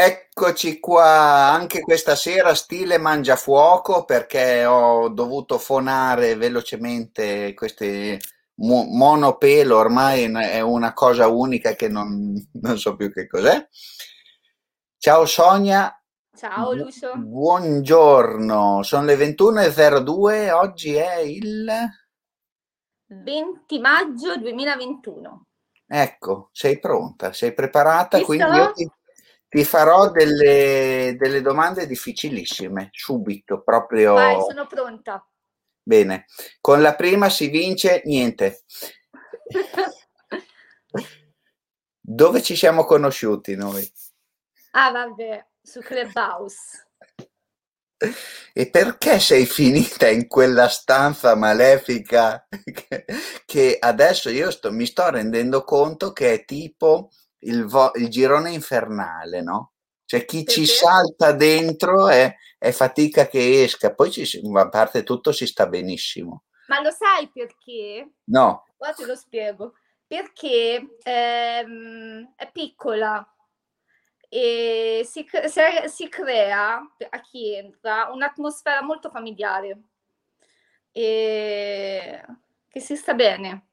Eccoci qua, anche questa sera stile mangiafuoco perché ho dovuto fonare velocemente queste mo- monopelo, ormai è una cosa unica che non, non so più che cos'è. Ciao Sonia, Ciao Lucio, buongiorno, sono le 21.02, oggi è il... 20 maggio 2021. Ecco, sei pronta, sei preparata, Ci quindi io ti, ti farò delle, delle domande difficilissime, subito, Vai, proprio sono pronta. bene. Con la prima si vince niente. Dove ci siamo conosciuti noi? Ah, vabbè, su Clubhouse. E perché sei finita in quella stanza malefica che, che adesso io sto- mi sto rendendo conto che è tipo il, vo- il girone infernale, no? Cioè chi ci salta dentro è, è fatica che esca, poi ci a parte tutto si sta benissimo. Ma lo sai perché? No, Ora te lo spiego. Perché ehm, è piccola e si, cre- si crea a chi entra un'atmosfera molto familiare e che si sta bene.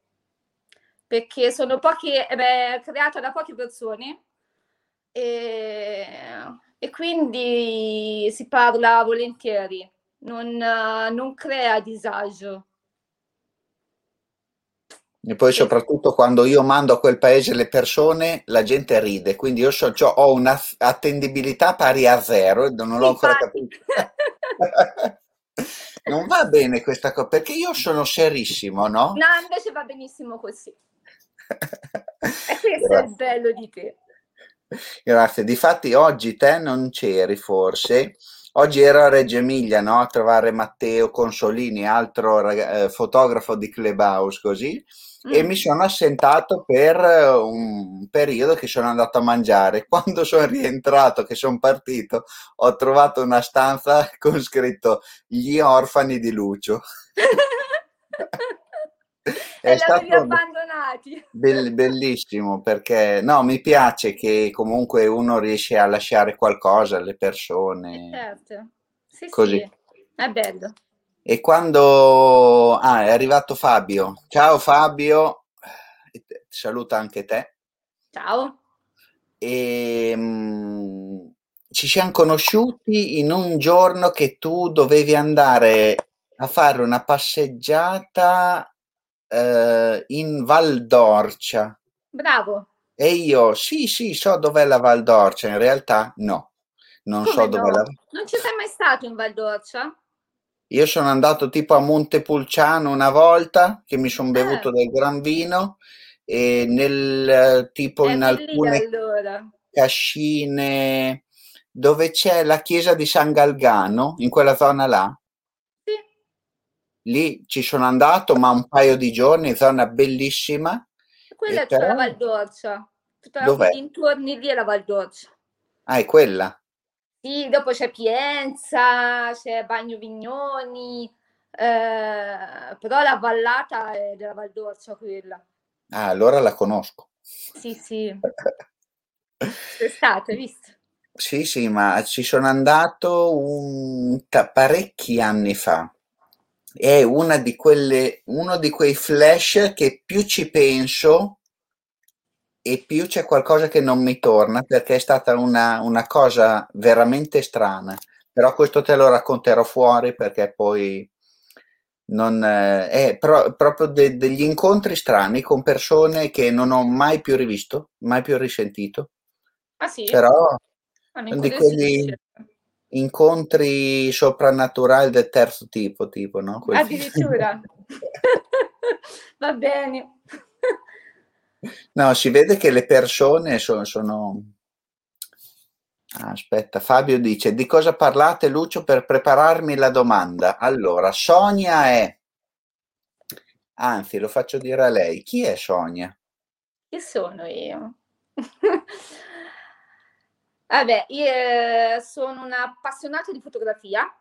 Perché sono poche, eh beh, è creata da poche persone e, e quindi si parla volentieri, non, non crea disagio. e poi soprattutto quando io mando a quel paese le persone, la gente ride, quindi io so, c'ho- ho un'attendibilità pari a zero, e non l'ho ancora capito. Non va bene questa cosa, perché io sono serissimo, no? No, invece va benissimo così. E questo è il Grazie. bello di te. Grazie. Difatti oggi te non c'eri forse. Oggi ero a Reggio Emilia, no? A trovare Matteo Consolini, altro raga- eh, fotografo di Clubhouse, così. E Mm. mi sono assentato per eh, un periodo che sono andato a mangiare. Quando sono rientrato, che sono partito, ho trovato una stanza con scritto Gli orfani di Lucio. È E l'avevi stato abbandonati. bell- bellissimo perché no, mi piace che comunque uno riesce a lasciare qualcosa alle Eh, persone Certo, sì, così. sì, è bello. E quando ah, è arrivato Fabio. Ciao Fabio, saluta anche te. Ciao. E, mm, ci siamo conosciuti in un giorno che tu dovevi andare a fare una passeggiata eh, in Val d'Orcia. Bravo. E io, sì, sì, so dov'è la Val d'Orcia, in realtà no, non so Come dov'è la... no? Non ci sei mai stato in Val d'Orcia? Io sono andato tipo a Montepulciano una volta, che mi sono bevuto Eh, del gran vino, e nel eh, tipo è in lì alcune allora. cascine dove c'è la chiesa di San Galgano, in quella zona là, lì ci sono andato, ma un paio di giorni, zona bellissima, quella e è tutta la Val d'Orcia. Tutta la, dov'è? dintorni lì è la Val d'Orcia. Ah, è quella. Sì, dopo c'è Pienza, c'è Bagno Vignoni, eh, però la vallata è della Val d'Orcia quella. Ah, allora la conosco. Sì, sì, sei stato, hai visto? Sì, sì, ma ci sono andato un- parecchi anni fa. È una di quelle, uno di quei flash che più ci penso e più c'è qualcosa che non mi torna perché è stata una, una cosa veramente strana. Però questo te lo racconterò fuori perché poi non, eh, è pro- proprio de- degli incontri strani con persone che non ho mai più rivisto, mai più risentito. Ah sì? Però Ah, di incuriosisce. Incontri soprannaturali del terzo tipo, tipo, no? Quel film. Addirittura. Va bene. No, si vede che le persone sono, sono... Ah, aspetta, Fabio dice, di cosa parlate Lucio per prepararmi la domanda? Allora, Sonia è, anzi, lo faccio dire a lei, chi è Sonia? Chi sono io? Vabbè, io eh, sono una appassionata di fotografia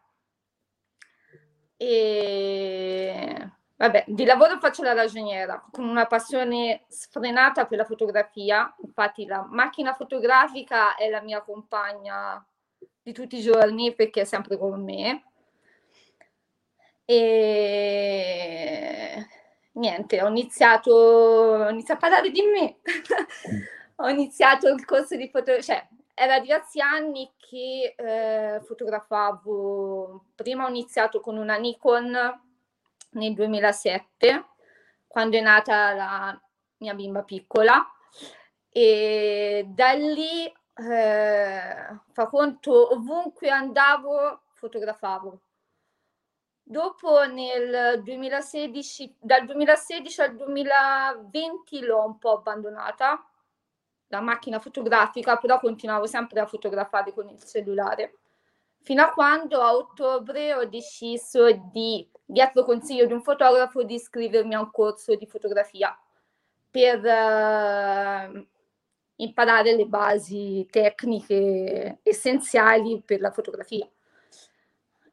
e Vabbè, di lavoro faccio la ragioniera, con una passione sfrenata per la fotografia. Infatti la macchina fotografica è la mia compagna di tutti i giorni perché è sempre con me. E niente, ho iniziato, ho iniziato a parlare di me. ho iniziato il corso di fotografia, cioè era diversi anni che eh, fotografavo. Prima ho iniziato con una Nikon nel 2007, quando è nata la mia bimba piccola, e da lì eh, fa conto ovunque andavo fotografavo. Dopo nel 2016, dal 2016 al 2020 l'ho un po' abbandonata la macchina fotografica, però continuavo sempre a fotografare con il cellulare. Fino a quando a ottobre ho deciso di, dietro consiglio di un fotografo, di iscrivermi a un corso di fotografia per uh, imparare le basi tecniche essenziali per la fotografia.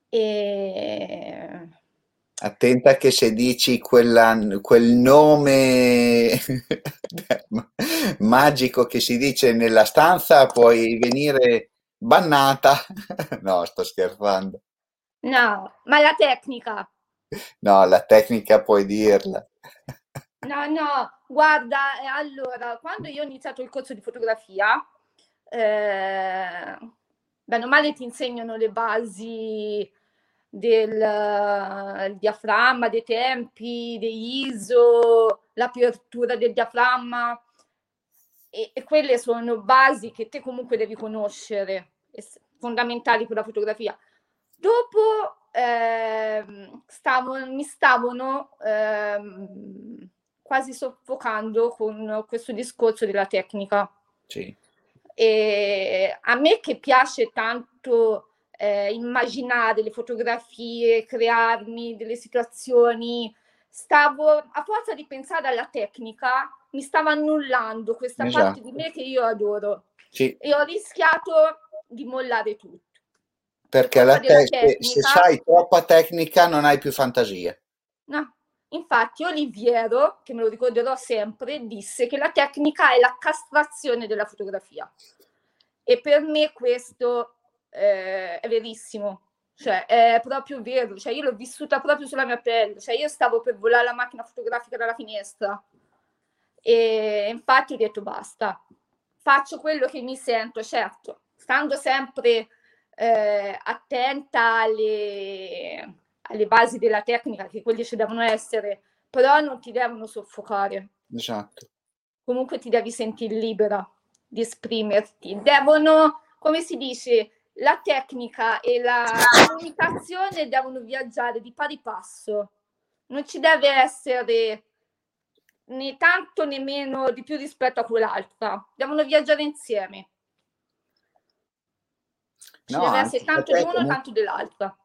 E... Attenta che se dici quella, quel nome magico che si dice nella stanza puoi venire bannata. No, sto scherzando. No, ma la tecnica. No, la tecnica puoi dirla. No, no, guarda, allora, quando io ho iniziato il corso di fotografia, eh, bene o male ti insegnano le basi del diaframma, dei tempi, dei ISO, l'apertura del diaframma e, e, quelle sono basi che te comunque devi conoscere, fondamentali per la fotografia. Dopo eh, stavo, mi stavano eh, quasi soffocando con questo discorso della tecnica. Sì. E a me che piace tanto eh, immaginare le fotografie, crearmi delle situazioni, stavo a forza di pensare alla tecnica, mi stava annullando questa esatto. parte di me che io adoro. Sì. E ho rischiato di mollare tutto. Perché la te- tecnica, se sai troppa tecnica non hai più fantasia. No, Infatti Oliviero, che me lo ricorderò sempre, disse che la tecnica è la castrazione della fotografia. E per me questo eh, è verissimo, cioè è proprio vero, cioè io l'ho vissuta proprio sulla mia pelle, cioè io stavo per volare la macchina fotografica dalla finestra e infatti ho detto basta, faccio quello che mi sento, certo, stando sempre eh, attenta alle alle basi della tecnica, che quelli ci devono essere, però non ti devono soffocare. Esatto. Comunque ti devi sentire libera di esprimerti. Devono, come si dice, la tecnica e la comunicazione devono viaggiare di pari passo. Non ci deve essere né tanto né meno di più rispetto a quell'altra. Devono viaggiare insieme. Ci no, deve essere tanto di uno e tanto dell'altra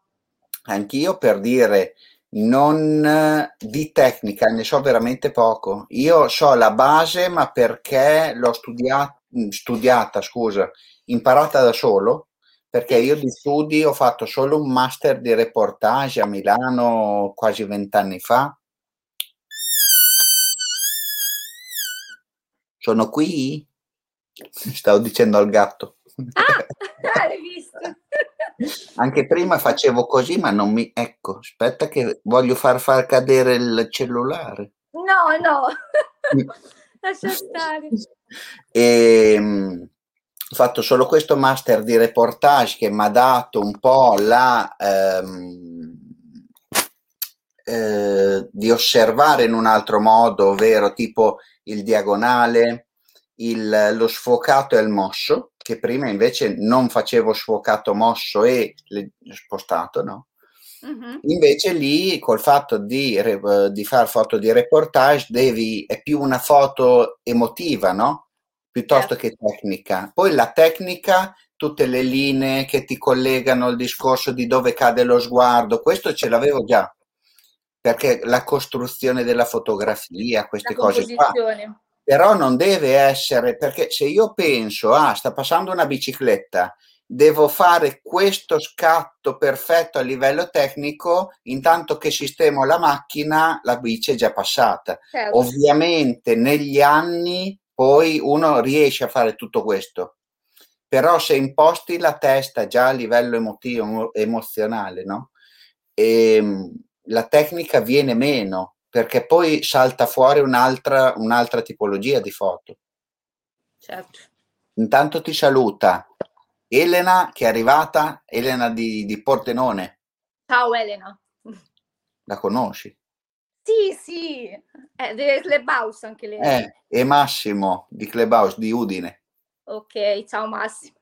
anch'io per dire non di tecnica, ne so veramente poco. Io so la base, ma perché l'ho studiata, studiata, scusa, imparata da solo, perché io di studi ho fatto solo un master di reportage a Milano quasi vent'anni fa. Sono qui? Stavo dicendo al gatto. Ah, l'hai visto? Anche prima facevo così, ma non mi... Ecco, aspetta che voglio far far cadere il cellulare. No, no, lascia stare. E, ehm, fatto solo questo master di reportage che mi ha dato un po' la... Ehm, eh, di osservare in un altro modo, ovvero tipo il diagonale, il, lo sfocato e il mosso, che prima invece non facevo sfocato mosso e le, spostato, no? Uh-huh. Invece lì col fatto di, di fare foto di reportage devi, è più una foto emotiva, no? Piuttosto yeah. che tecnica. Poi la tecnica, tutte le linee che ti collegano al discorso di dove cade lo sguardo, questo ce l'avevo già. Perché la costruzione della fotografia, queste cose qua però non deve essere perché se io penso, ah, sta passando una bicicletta devo fare questo scatto perfetto a livello tecnico, intanto che sistemo la macchina, la bici è già passata. Certo. Ovviamente negli anni poi uno riesce a fare tutto questo, però se imposti la testa già a livello emotivo, emozionale, no? E, ehm, la tecnica viene meno perché poi salta fuori un'altra, un'altra tipologia di foto. Certo. Intanto ti saluta Elena che è arrivata, Elena di, di Pordenone. Ciao Elena. La conosci? Sì, sì, è del Clubhouse anche lei. Eh, e Massimo di Clubhouse di Udine. Ok, ciao Massimo.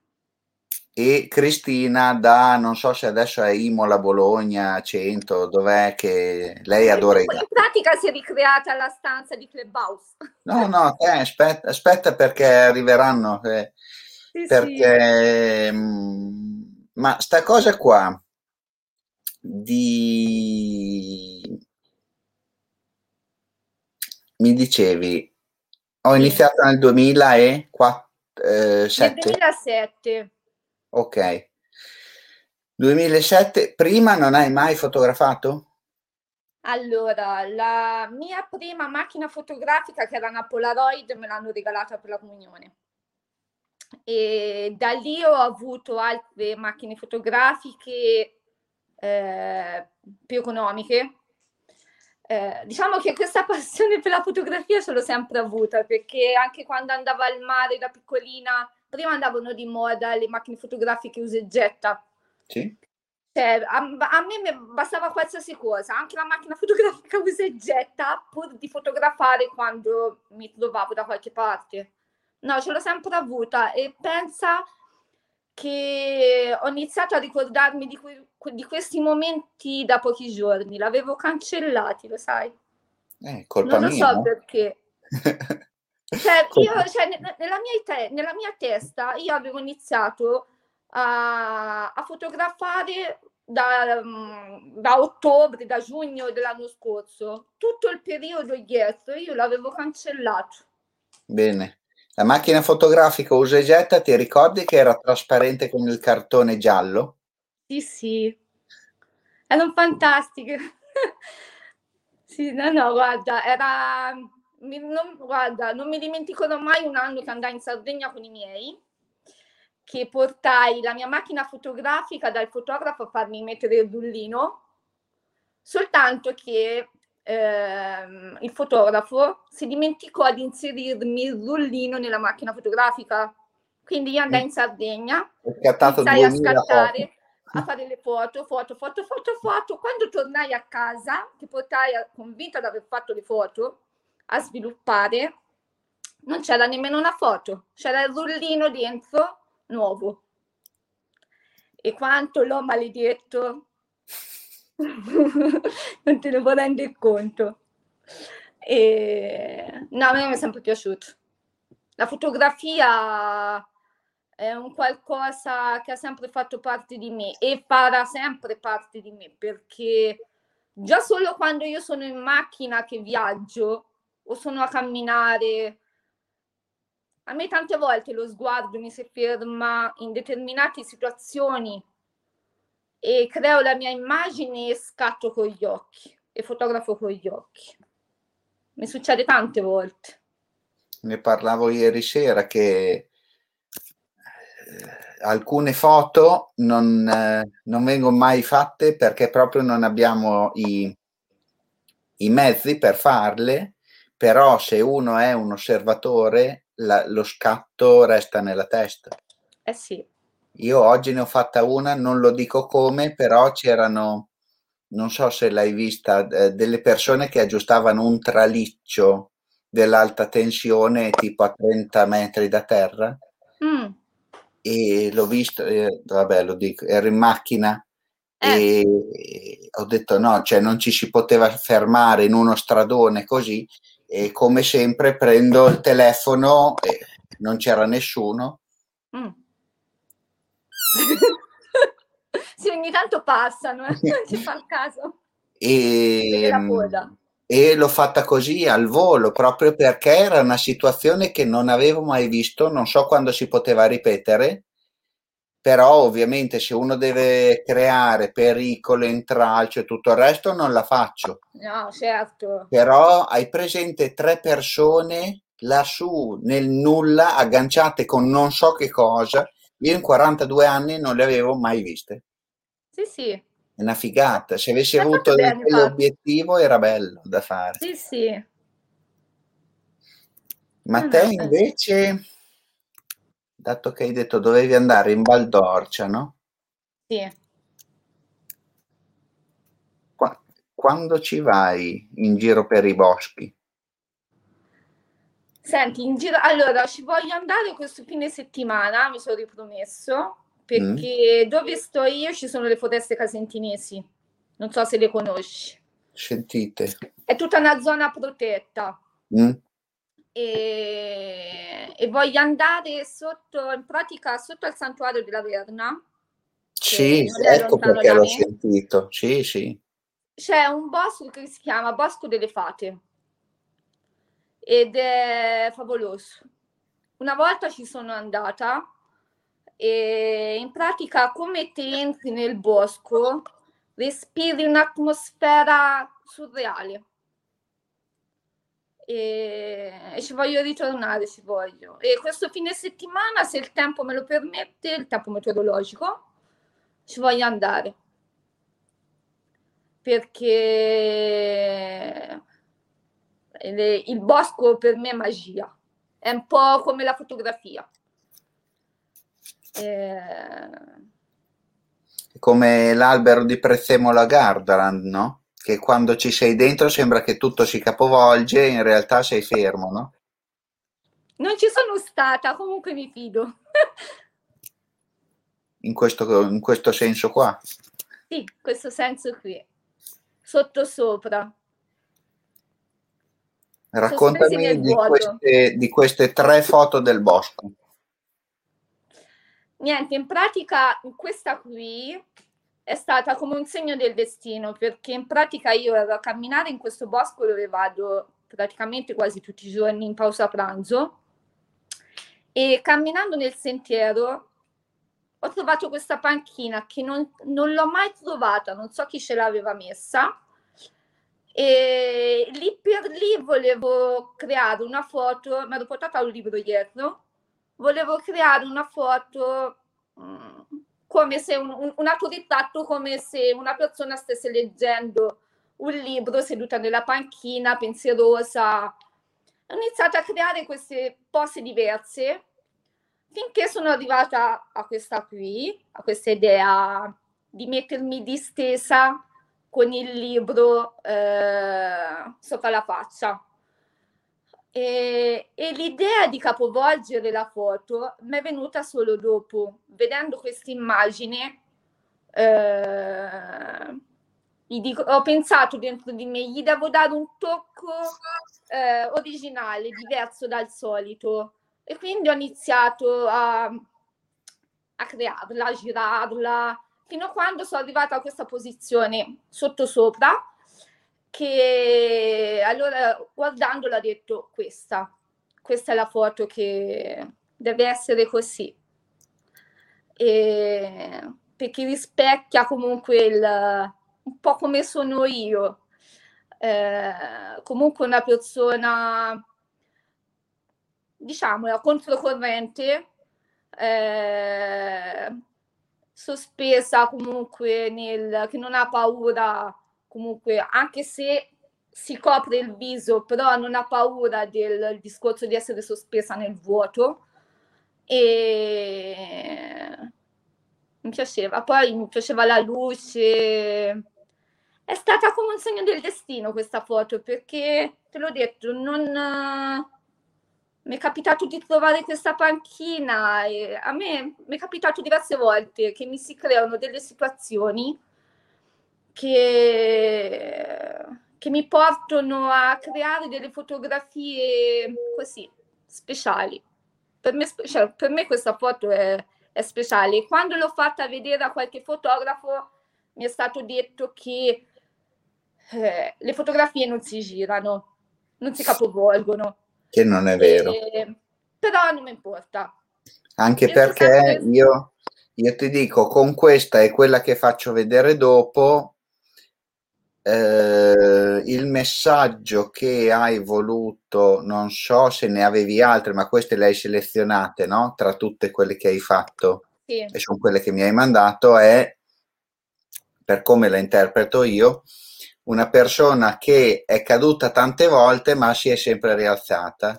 E Cristina da, non so se adesso è Imola, Bologna, 100, dov'è che lei adora in, in pratica si è ricreata la stanza di Clubhouse. No, no, eh, aspetta, aspetta perché arriveranno. Eh sì, perché sì. Mm, ma sta cosa qua di mi dicevi ho iniziato nel 2007 eh, nel 2007 ok. 2007 prima non hai mai fotografato? Allora, la mia prima macchina fotografica, che era una Polaroid, me l'hanno regalata per la comunione. E da lì ho avuto altre macchine fotografiche eh, più economiche. Eh, diciamo che questa passione per la fotografia ce l'ho sempre avuta perché anche quando andavo al mare da piccolina, prima andavano di moda le macchine fotografiche usa e getta. Sì. Cioè, a, a, me bastava qualsiasi cosa, anche la macchina fotografica usa e getta pur di fotografare quando mi trovavo da qualche parte. No, ce l'ho sempre avuta e pensa che ho iniziato a ricordarmi di, que- di questi momenti da pochi giorni, l'avevo cancellati, lo sai? Eh, colpa non mia, lo so no? perché. cioè, io, cioè, nella, mia te- nella, mia testa io avevo iniziato a, a fotografare da, mm, da, ottobre, da giugno dell'anno scorso. Tutto il periodo dietro io l'avevo cancellato. Bene. La macchina fotografica usa e getta, ti ricordi che era trasparente con il cartone giallo? Sì, sì. Erano fantastiche. sì, no, no, guarda, era... Non, guarda, non mi dimenticherò mai un anno che andai in Sardegna con i miei, che portai la mia macchina fotografica dal fotografo a farmi mettere il rullino, soltanto che ehm, il fotografo si dimenticò di inserirmi il rullino nella macchina fotografica. Quindi io andai in Sardegna, iniziai a scattare, foto. a fare le foto, foto, foto, foto, foto. Quando tornai a casa, che portai convinta di aver fatto le foto, a sviluppare, non c'era nemmeno una foto, c'era il rullino dentro nuovo. E quanto l'ho maledetto, non te ne puoi rendere conto. E... No, a me mi è sempre piaciuto. La fotografia è un qualcosa che ha sempre fatto parte di me e farà sempre parte di me perché già solo quando io sono in macchina che viaggio o sono a camminare, a me tante volte lo sguardo mi si ferma in determinate situazioni e creo la mia immagine e scatto con gli occhi e fotografo con gli occhi. Mi succede tante volte. Ne parlavo ieri sera che eh, alcune foto non, eh, non, vengono mai fatte perché proprio non abbiamo i, i mezzi per farle, però se uno è un osservatore la, lo scatto resta nella testa. Eh sì. Io oggi ne ho fatta una, non lo dico come, però c'erano, non so se l'hai vista, eh, delle persone che aggiustavano un traliccio dell'alta tensione tipo a 30 metri da terra. Mm. E l'ho visto, eh, vabbè, lo dico, ero in macchina eh. e ho detto no, cioè non ci si poteva fermare in uno stradone così e come sempre prendo il telefono e non c'era nessuno. Mm sì, ogni tanto passano, eh? non ci fa il caso. E, e l'ho fatta così al volo proprio perché era una situazione che non avevo mai visto, non so quando si poteva ripetere. però ovviamente se uno deve creare pericolo, intralcio e tutto il resto non la faccio. No, certo. Però hai presente tre persone lassù nel nulla agganciate con non so che cosa. Io in 42 anni non le avevo mai viste. Sì, sì. È una figata. Se avessi avuto quell'obiettivo era bello da fare. Sì, sì. Ma no, te invece dato che hai detto dovevi andare in Valdorcia, no? Sì. Qua, quando ci vai in giro per i boschi? Senti, in giro, allora ci voglio andare questo fine settimana, mi sono ripromesso, perché mm. dove sto io ci sono le foreste casentinesi, non so se le conosci. Sentite. È tutta una zona protetta. Mm e, e voglio andare sotto, in pratica sotto al santuario della Verna. Sì, ecco perché l'ho sentito. Sì, sì. C'è un bosco che si chiama Bosco delle Fate ed è favoloso. Una volta ci sono andata e in pratica come ti entri nel bosco respiri un'atmosfera surreale e, e, ci voglio ritornare, ci voglio. E questo fine settimana, se il tempo me lo permette, il tempo meteorologico, ci voglio andare. Perché il bosco per me è magia, è un po' come la fotografia. Eh... Come l'albero di Prezzemolo Gardaland, no? che quando ci sei dentro sembra che tutto si capovolge, in realtà sei fermo, no? Non ci sono stata, comunque mi fido. in, questo, in questo senso qua? Sì, in questo senso qui. Sotto sopra. Raccontami di queste, di queste tre foto del bosco. Niente, in pratica questa qui è stata come un segno del destino, perché in pratica io ero a camminare in questo bosco dove vado praticamente quasi tutti i giorni in pausa pranzo e camminando nel sentiero ho trovato questa panchina che non, non l'ho mai trovata, non so chi ce l'aveva messa e lì per lì volevo creare una foto, mi ero portata un libro dietro, volevo creare una foto mm, come se un, un, un atto ritratto come se una persona stesse leggendo un libro seduta nella panchina, pensierosa. Ho iniziato a creare queste pose diverse finché sono arrivata a questa qui, a questa idea di mettermi distesa con il libro eh, sopra la faccia. E, e, l'idea di capovolgere la foto mi è venuta solo dopo, vedendo questa immagine. Eh, ho pensato dentro di me, gli devo dare un tocco eh, originale, diverso dal solito. E quindi ho iniziato a, a crearla, a girarla, fino a quando sono arrivata a questa posizione sotto sopra che allora guardandola ha detto questa, questa è la foto che deve essere così. E, perché rispecchia comunque il, un po' come sono io. Eh, comunque una persona, diciamo, controcorrente, eh, sospesa comunque nel, che non ha paura comunque anche se si copre il viso, però non ha paura del discorso di essere sospesa nel vuoto e mi piaceva. Poi mi piaceva la luce. È stata come un segno del destino questa foto perché te l'ho detto, non mi è capitato di trovare questa panchina e a me mi è capitato diverse volte che mi si creano delle situazioni che, che mi portano a creare delle fotografie così speciali. Per me, cioè, per me questa foto è, è speciale. Quando l'ho fatta vedere a qualche fotografo mi è stato detto che eh, le fotografie non si girano, non si capovolgono. Che non è vero. E, però non mi importa. Anche io perché io, io ti dico, con questa e quella che faccio vedere dopo, eh, il messaggio che hai voluto, non so se ne avevi altre, ma queste le hai selezionate, no? Tra tutte quelle che hai fatto, Sì. e sono quelle che mi hai mandato, è, per come la interpreto io, una persona che è caduta tante volte ma si è sempre rialzata.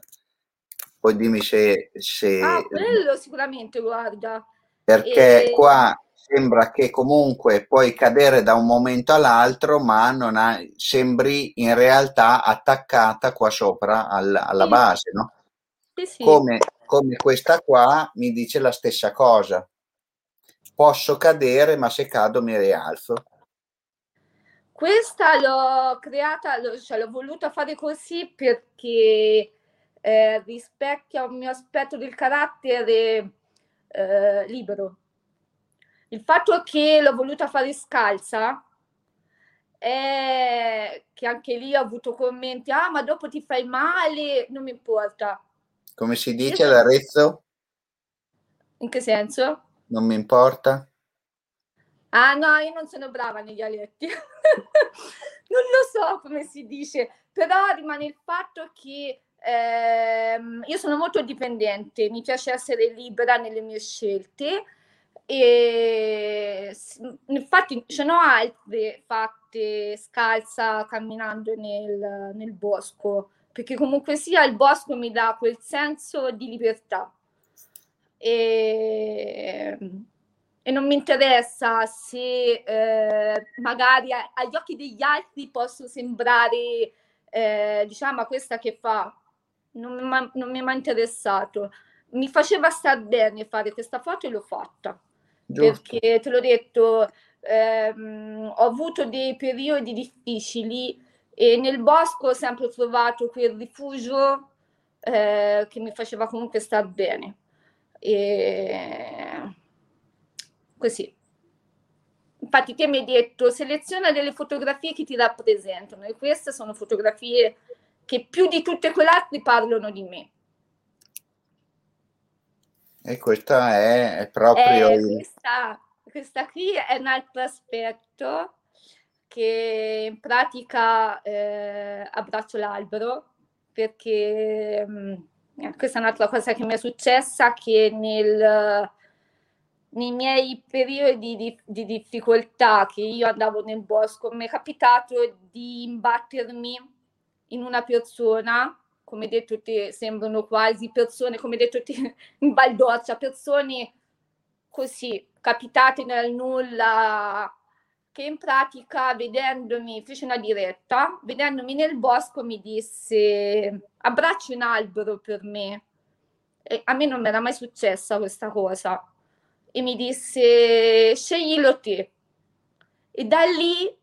Poi dimmi se... se Ah, quello sicuramente, guarda. perché E- qua sembra che comunque puoi cadere da un momento all'altro, ma non hai, sembri in realtà attaccata qua sopra al- alla Sì. base, no? Sì, sì. Come, come questa qua mi dice la stessa cosa. Posso cadere, ma se cado mi rialzo. Questa l'ho creata, l'ho, cioè, l'ho voluta fare così perché eh, rispecchia un mio aspetto del carattere eh, libero. Il fatto che l'ho voluta fare scalza è che anche lì ho avuto commenti, ah ma dopo ti fai male, non mi importa. Come si dice ad Arezzo? In che senso? Non mi importa. Ah no, io non sono brava nei dialetti, non lo so come si dice, però rimane il fatto che ehm, io sono molto dipendente, mi piace essere libera nelle mie scelte e infatti ce n'ho altre fatte scalza camminando nel, nel bosco, perché comunque sia il bosco mi dà quel senso di libertà. E, e non mi interessa se eh, magari agli occhi degli altri posso sembrare, eh, diciamo, "Ma questa che fa, non mi, è ma- non mi è mai interessato. Mi faceva star bene fare questa foto e l'ho fatta Giusto. perché te l'ho detto, ehm, ho avuto dei periodi difficili e nel bosco ho sempre trovato quel rifugio eh, che mi faceva comunque star bene. E così. Infatti te mi hai detto seleziona delle fotografie che ti rappresentano e queste sono fotografie che più di tutte quelle altre parlano di me. E questo è, è proprio Eh, questa, questa qui è un altro aspetto che in pratica eh, abbraccio l'albero perché mh, eh, questa è un'altra cosa che mi è successa che nel, nei miei periodi di, di difficoltà che io andavo nel bosco mi è capitato di imbattermi in una persona come detto te sembrano quasi persone come detto te in baldoccia persone così capitate nel nulla che in pratica vedendomi fece una diretta vedendomi nel bosco mi disse abbracci un albero per me. E a me non mi era mai successa questa cosa e mi disse sceglilo te. E da lì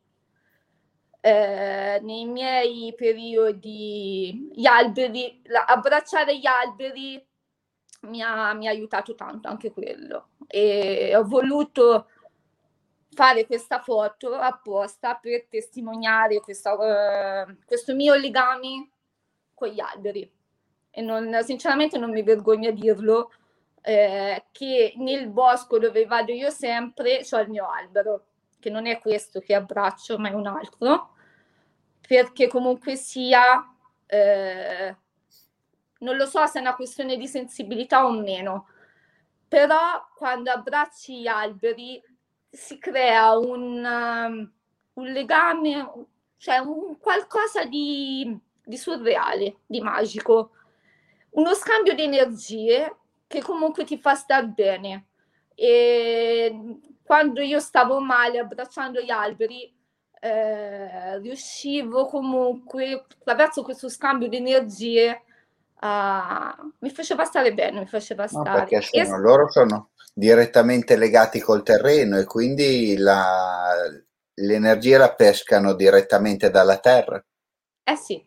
eh, nei miei periodi gli alberi la, abbracciare gli alberi mi ha, mi ha aiutato tanto anche quello. E ho voluto fare questa foto apposta per testimoniare questa, uh, questo mio legame con gli alberi. E non, sinceramente non mi vergogno a dirlo eh, che nel bosco dove vado io sempre ho il mio albero che non è questo che abbraccio ma è un altro perché comunque sia eh, non lo so se è una questione di sensibilità o meno però quando abbracci gli alberi si crea un, um, un legame, cioè un qualcosa di, di, surreale, di magico, uno scambio di energie che comunque ti fa star bene. E quando io stavo male abbracciando gli alberi, eh, riuscivo comunque attraverso questo scambio di energie Uh, mi faceva stare bene, mi faceva stare. No, perché sono, loro sono direttamente legati col terreno e quindi la, l'energia la pescano direttamente dalla terra. Eh sì.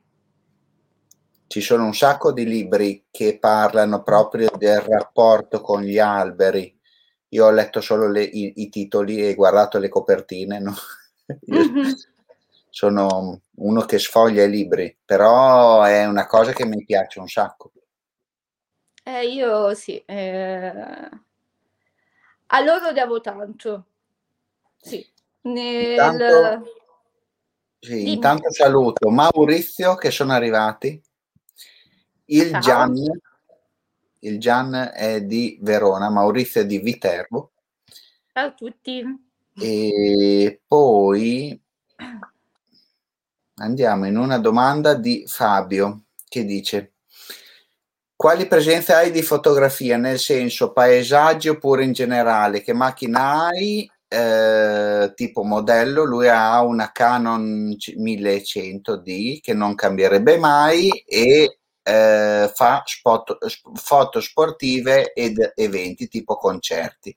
Ci sono un sacco di libri che parlano proprio del rapporto con gli alberi. Io ho letto solo le, i, i, titoli e guardato le copertine, no? mm-hmm sono uno che sfoglia i libri, però è una cosa che mi piace un sacco. Eh, io sì. Eh... A loro devo tanto. Sì. Nel... Intanto, sì, intanto saluto Maurizio che sono arrivati, il Ciao. Gian, il Gian è di Verona, Maurizio è di Viterbo Ciao a tutti. e poi andiamo in una domanda di Fabio che dice quali presenze hai di fotografia, nel senso paesaggi oppure in generale? Che macchina hai? Eh, tipo modello, lui ha una Canon 1100D che non cambierebbe mai e eh, fa spot, foto sportive ed eventi tipo concerti.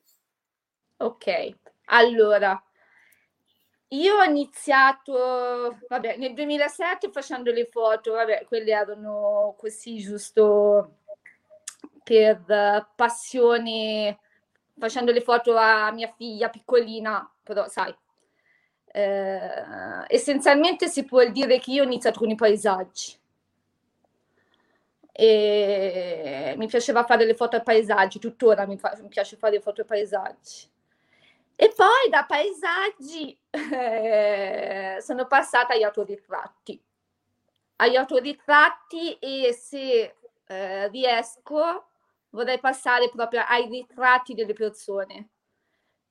Ok, allora io ho iniziato, vabbè, nel 2007 facendo le foto, vabbè, quelle erano così giusto per passione, facendo le foto a mia figlia piccolina, però sai, eh, essenzialmente si può dire che io ho iniziato con i paesaggi. E mi piaceva fare le foto ai paesaggi, tuttora mi, fa, mi piace fare le foto ai paesaggi. E poi da paesaggi eh, sono passata agli autoritratti. Agli autoritratti e se eh, riesco vorrei passare proprio ai ritratti delle persone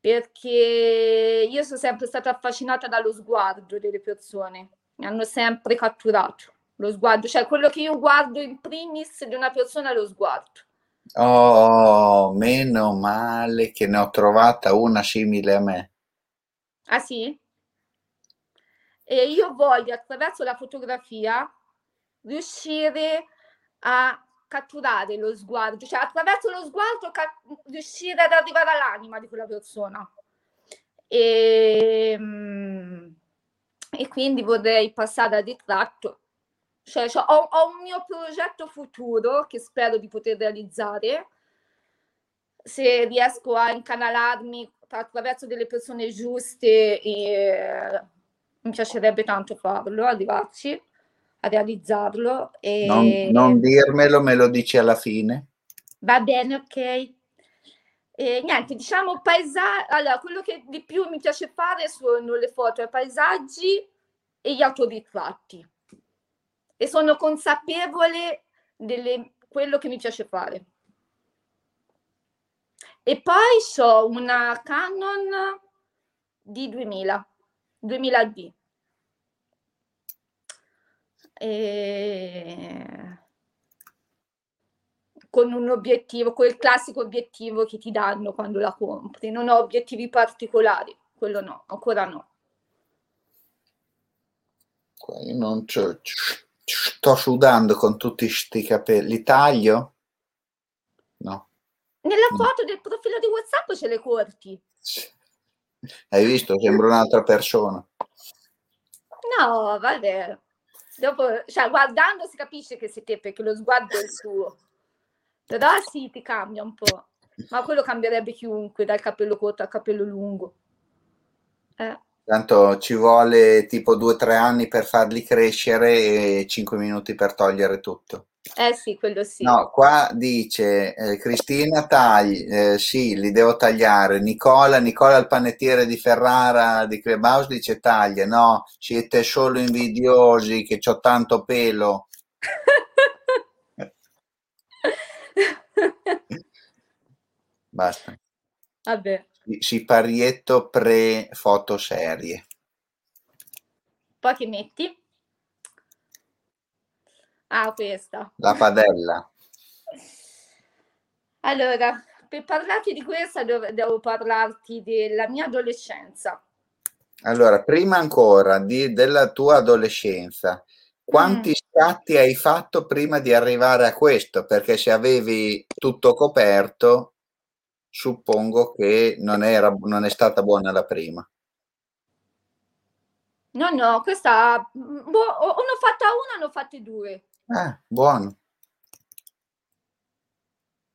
perché io sono sempre stata affascinata dallo sguardo delle persone, mi hanno sempre catturato lo sguardo, cioè quello che io guardo in primis di una persona è lo sguardo. Oh, meno male che ne ho trovata una simile a me. Ah sì? E io voglio attraverso la fotografia riuscire a catturare lo sguardo, cioè attraverso lo sguardo ca- riuscire ad arrivare all'anima di quella persona. E, e quindi vorrei passare al ritratto. Cioè, cioè, ho, ho, un mio progetto futuro che spero di poter realizzare. Se riesco a incanalarmi attraverso delle persone giuste, e, mi piacerebbe tanto farlo, arrivarci a realizzarlo. E... Non, non dirmelo, me lo dici alla fine. Va bene, ok. E niente, diciamo paesaggi. Allora, quello che di più mi piace fare sono le foto ai paesaggi e gli autoritratti. E sono consapevole di quello che mi piace fare. E poi ho una Canon di 2000, 2000D. E... Con un obiettivo, quel classico obiettivo che ti danno quando la compri. Non ho obiettivi particolari, quello no, ancora no. Io non sto sudando con tutti questi capelli. Li taglio? No. Nella foto del profilo di WhatsApp ce le corti. Hai visto? Sembra un'altra persona. No, vabbè. Dopo, cioè, guardando si capisce che sei te perché lo sguardo è il tuo. Però sì, ti cambia un po'. Ma quello cambierebbe chiunque, dal capello corto al capello lungo. Eh. Tanto ci vuole tipo due o tre anni per farli crescere e cinque minuti per togliere tutto. Eh sì, quello sì. No, qua dice eh, Cristina tagli, eh, sì, li devo tagliare. Nicola, Nicola il panettiere di Ferrara di Clubhouse dice taglia. No, siete solo invidiosi che ho tanto pelo. Basta. Vabbè. Siparietto pre-fotoserie. Poi che metti? Ah, questa. La padella. Allora, per parlarti di questa devo, devo parlarti della mia adolescenza. Allora, prima ancora di, della tua adolescenza, quanti mm. scatti hai fatto prima di arrivare a questo? Perché se avevi tutto coperto, suppongo che non, era, non è stata buona la prima. No, no, questa boh, o ne ho fatta una, ne ho fatte due. Ah, buono.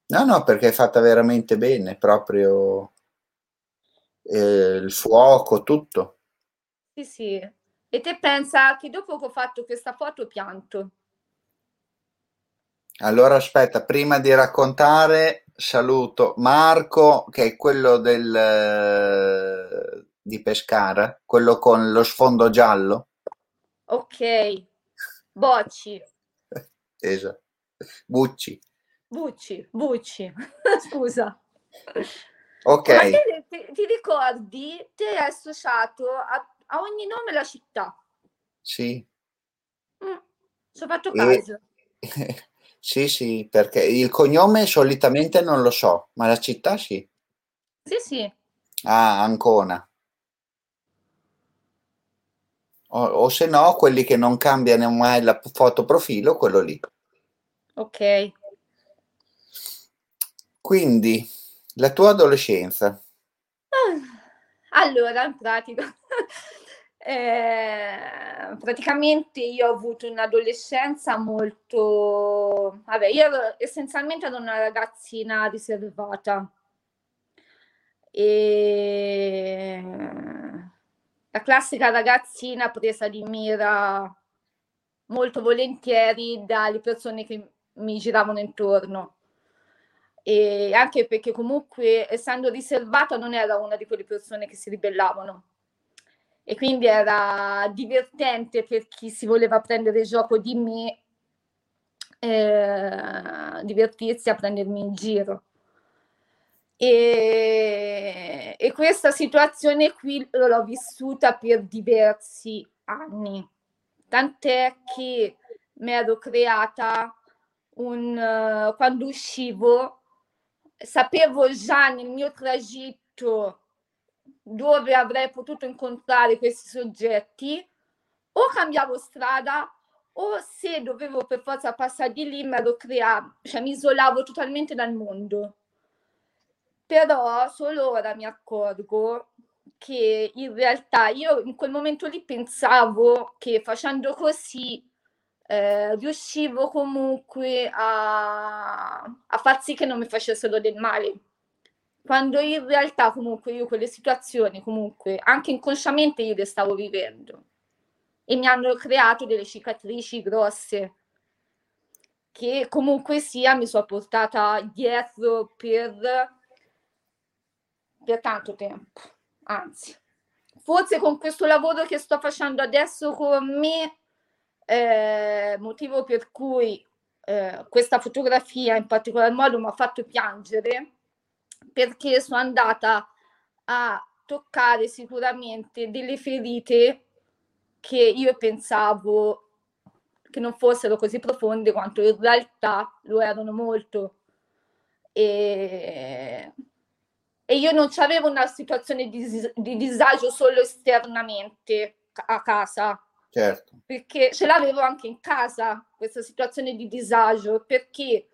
No, no, perché è fatta veramente bene, proprio eh, il fuoco, tutto. Sì, sì. E te pensa che dopo che ho fatto questa foto pianto? Allora aspetta, prima di raccontare, saluto Marco, che è quello del, di Pescara, quello con lo sfondo giallo. Ok, Bocci. esatto. Bucci. Bucci, Bucci, scusa. Ok. Te, ti, ti ricordi, te hai associato a, a ogni nome la città. Sì. Mm, ci ho fatto E- caso. sì, sì, perché il cognome solitamente non lo so, ma la città sì. Sì, sì. Ah, Ancona. O, o se no, quelli che non cambiano mai la foto profilo, quello lì. Ok. Quindi, la tua adolescenza. Allora, in pratica, eh, praticamente io ho avuto un'adolescenza molto... Vabbè, io ero, essenzialmente ero una ragazzina riservata. E la classica ragazzina presa di mira molto volentieri dalle persone che mi giravano intorno e anche perché comunque essendo riservata non era una di quelle persone che si ribellavano e quindi era divertente per chi si voleva prendere gioco di me eh, divertirsi a prendermi in giro. E, e questa situazione qui l'ho vissuta per diversi anni. Tant'è che mi ero creata un uh, quando uscivo sapevo già nel mio tragitto dove avrei potuto incontrare questi soggetti, o cambiavo strada o se dovevo per forza passare di lì mi ero creato, cioè mi isolavo totalmente dal mondo. Però solo ora mi accorgo che in realtà io in quel momento lì pensavo che facendo così eh, riuscivo comunque a, a far sì che non mi facessero del male. Quando in realtà comunque io quelle situazioni comunque anche inconsciamente io le stavo vivendo e mi hanno creato delle cicatrici grosse che comunque sia mi sono portata dietro per, per tanto tempo. Anzi, forse con questo lavoro che sto facendo adesso con me eh, motivo per cui eh, questa fotografia in particolar modo mi ha fatto piangere perché sono andata a toccare sicuramente delle ferite che io pensavo che non fossero così profonde quanto in realtà lo erano molto. E, e io non avevo una situazione di, di disagio solo esternamente a casa, Certo. perché ce l'avevo anche in casa questa situazione di disagio, perché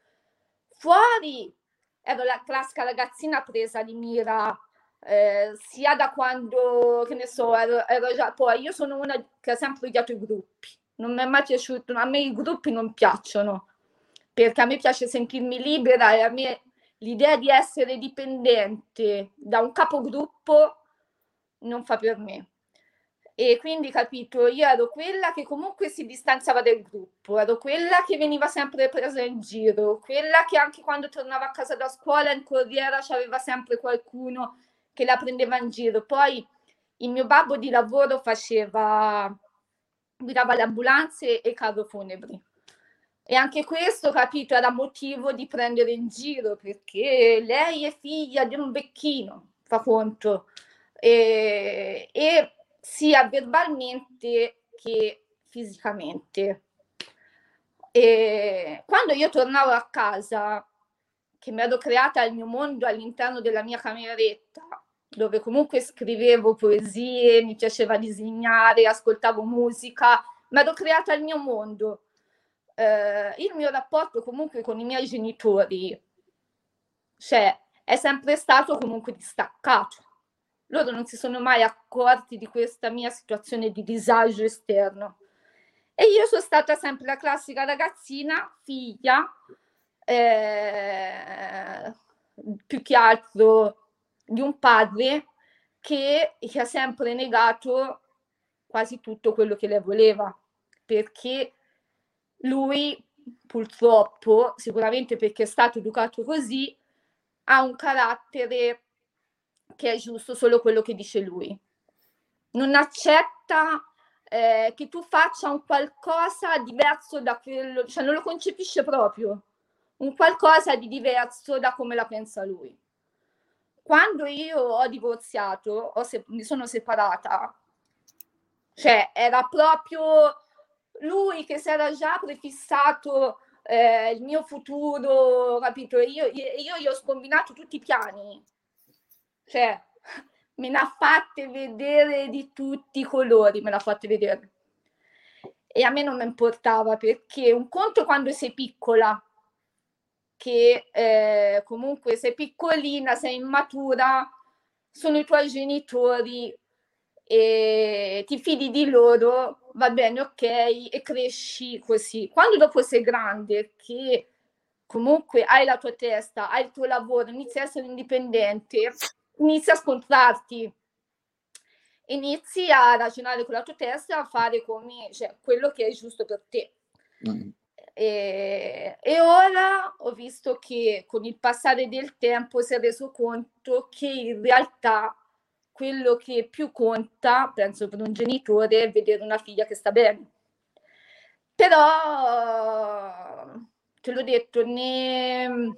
fuori ero la classica ragazzina presa di mira, eh, sia da quando, che ne so, ero, ero già, poi io sono una che ha sempre odiato i gruppi, non mi è mai piaciuto, a me i gruppi non piacciono, perché a me piace sentirmi libera e a me l'idea di essere dipendente da un capogruppo non fa per me e quindi capito io ero quella che comunque si distanziava del gruppo ero quella che veniva sempre presa in giro quella che anche quando tornava a casa da scuola in corriera c'aveva sempre qualcuno che la prendeva in giro. Poi il mio babbo di lavoro faceva guidava le ambulanze e carro funebri. E anche questo capito era motivo di prendere in giro perché lei è figlia di un becchino fa conto. E, e sia verbalmente che fisicamente. E quando io tornavo a casa, che mi ero creata il mio mondo all'interno della mia cameretta, dove comunque scrivevo poesie, mi piaceva disegnare, ascoltavo musica, mi ero creata il mio mondo. Eh, il mio rapporto comunque con i miei genitori, cioè, è sempre stato comunque distaccato loro non si sono mai accorti di questa mia situazione di disagio esterno. E io sono stata sempre la classica ragazzina, figlia, eh, più che altro di un padre che, che ha sempre negato quasi tutto quello che lei voleva, perché lui purtroppo, sicuramente perché è stato educato così, ha un carattere che è giusto solo quello che dice lui. Non accetta eh, che tu faccia un qualcosa diverso da quello, cioè non lo concepisce proprio, un qualcosa di diverso da come la pensa lui. Quando io ho divorziato, ho se- mi sono separata, cioè era proprio lui che si era già prefissato eh, il mio futuro, capito? Io, io gli ho scombinato tutti i piani, cioè me ne ha fatte vedere di tutti i colori, me l'ha fatte vedere. E a me non mi importava perché un conto quando sei piccola, che eh, comunque sei piccolina, sei immatura, sono i tuoi genitori e ti fidi di loro, va bene, ok, e cresci così. Quando dopo sei grande, che comunque hai la tua testa, hai il tuo lavoro, inizi a essere indipendente, inizi a scontrarti, inizi a ragionare con la tua testa, a fare come, cioè, quello che è giusto per te. Mm. E, e, ora ho visto che con il passare del tempo si è reso conto che in realtà quello che più conta, penso per un genitore, è vedere una figlia che sta bene. Però, te l'ho detto, ne...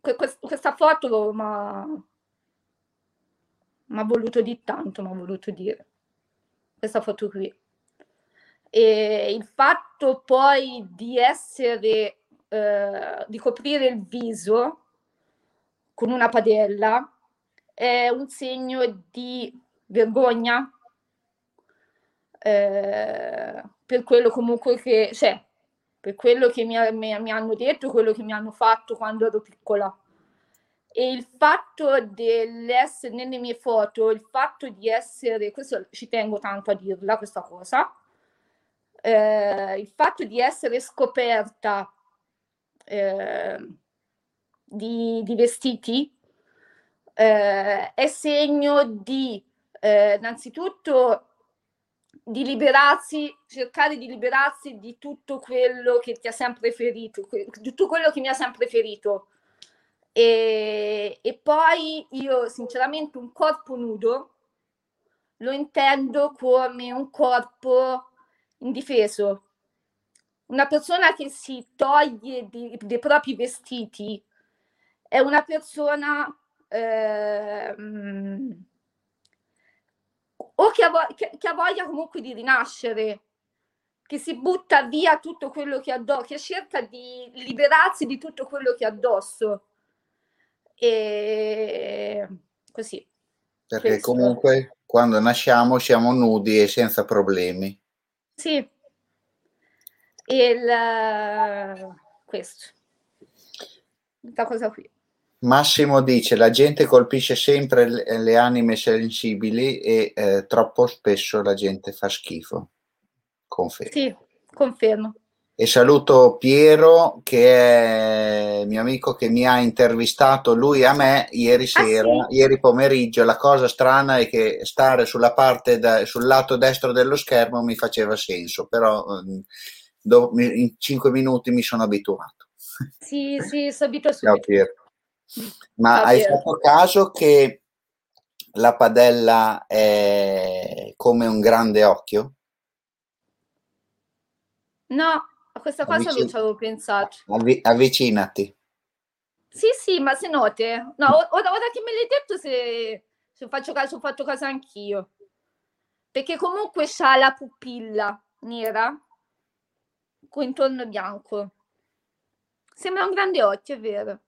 questa foto mi ha voluto di tanto, mi ha voluto dire. Questa foto qui. E il fatto poi di essere, eh, di coprire il viso con una padella, è un segno di vergogna eh, per quello comunque che, cioè, per quello che mi, mi, mi, hanno detto, quello che mi hanno fatto quando ero piccola. E il fatto dell'essere nelle mie foto, il fatto di essere, questo ci tengo tanto a dirla, questa cosa, eh, il fatto di essere scoperta eh, di, di vestiti eh, è segno di eh, innanzitutto di liberarsi, cercare di liberarsi di tutto quello che ti ha sempre ferito, di tutto quello che mi ha sempre ferito. E, e poi io sinceramente un corpo nudo lo intendo come un corpo indifeso. Una persona che si toglie dei propri vestiti è una persona ehm, o che ha, che, che ha, voglia comunque di rinascere, che si butta via tutto quello che ha addosso, che cerca di liberarsi di tutto quello che ha addosso. E così. Perché questo. comunque quando nasciamo siamo nudi e senza problemi. Sì. Il, questo. Questa cosa qui. Massimo dice: La gente colpisce sempre le, le anime sensibili e eh, troppo spesso la gente fa schifo. Confermo. Sì, confermo. E saluto Piero, che è mio amico che mi ha intervistato lui a me ieri sera, ah, sì? ieri pomeriggio. La cosa strana è che stare sulla parte da, sul lato destro dello schermo mi faceva senso, però mm, do, in cinque minuti mi sono abituato. Sì, sì, sono abituato. Ciao Piero. Ma hai fatto caso che la padella è come un grande occhio? No, a questa cosa Avvicin- non ci avevo pensato. Avvi- avvicinati. Sì, sì, ma se note. No, ora, ora che me l'hai detto, se, se faccio caso, ho fatto caso anch'io. Perché comunque c'ha la pupilla nera con intorno bianco. Sembra un grande occhio, è vero.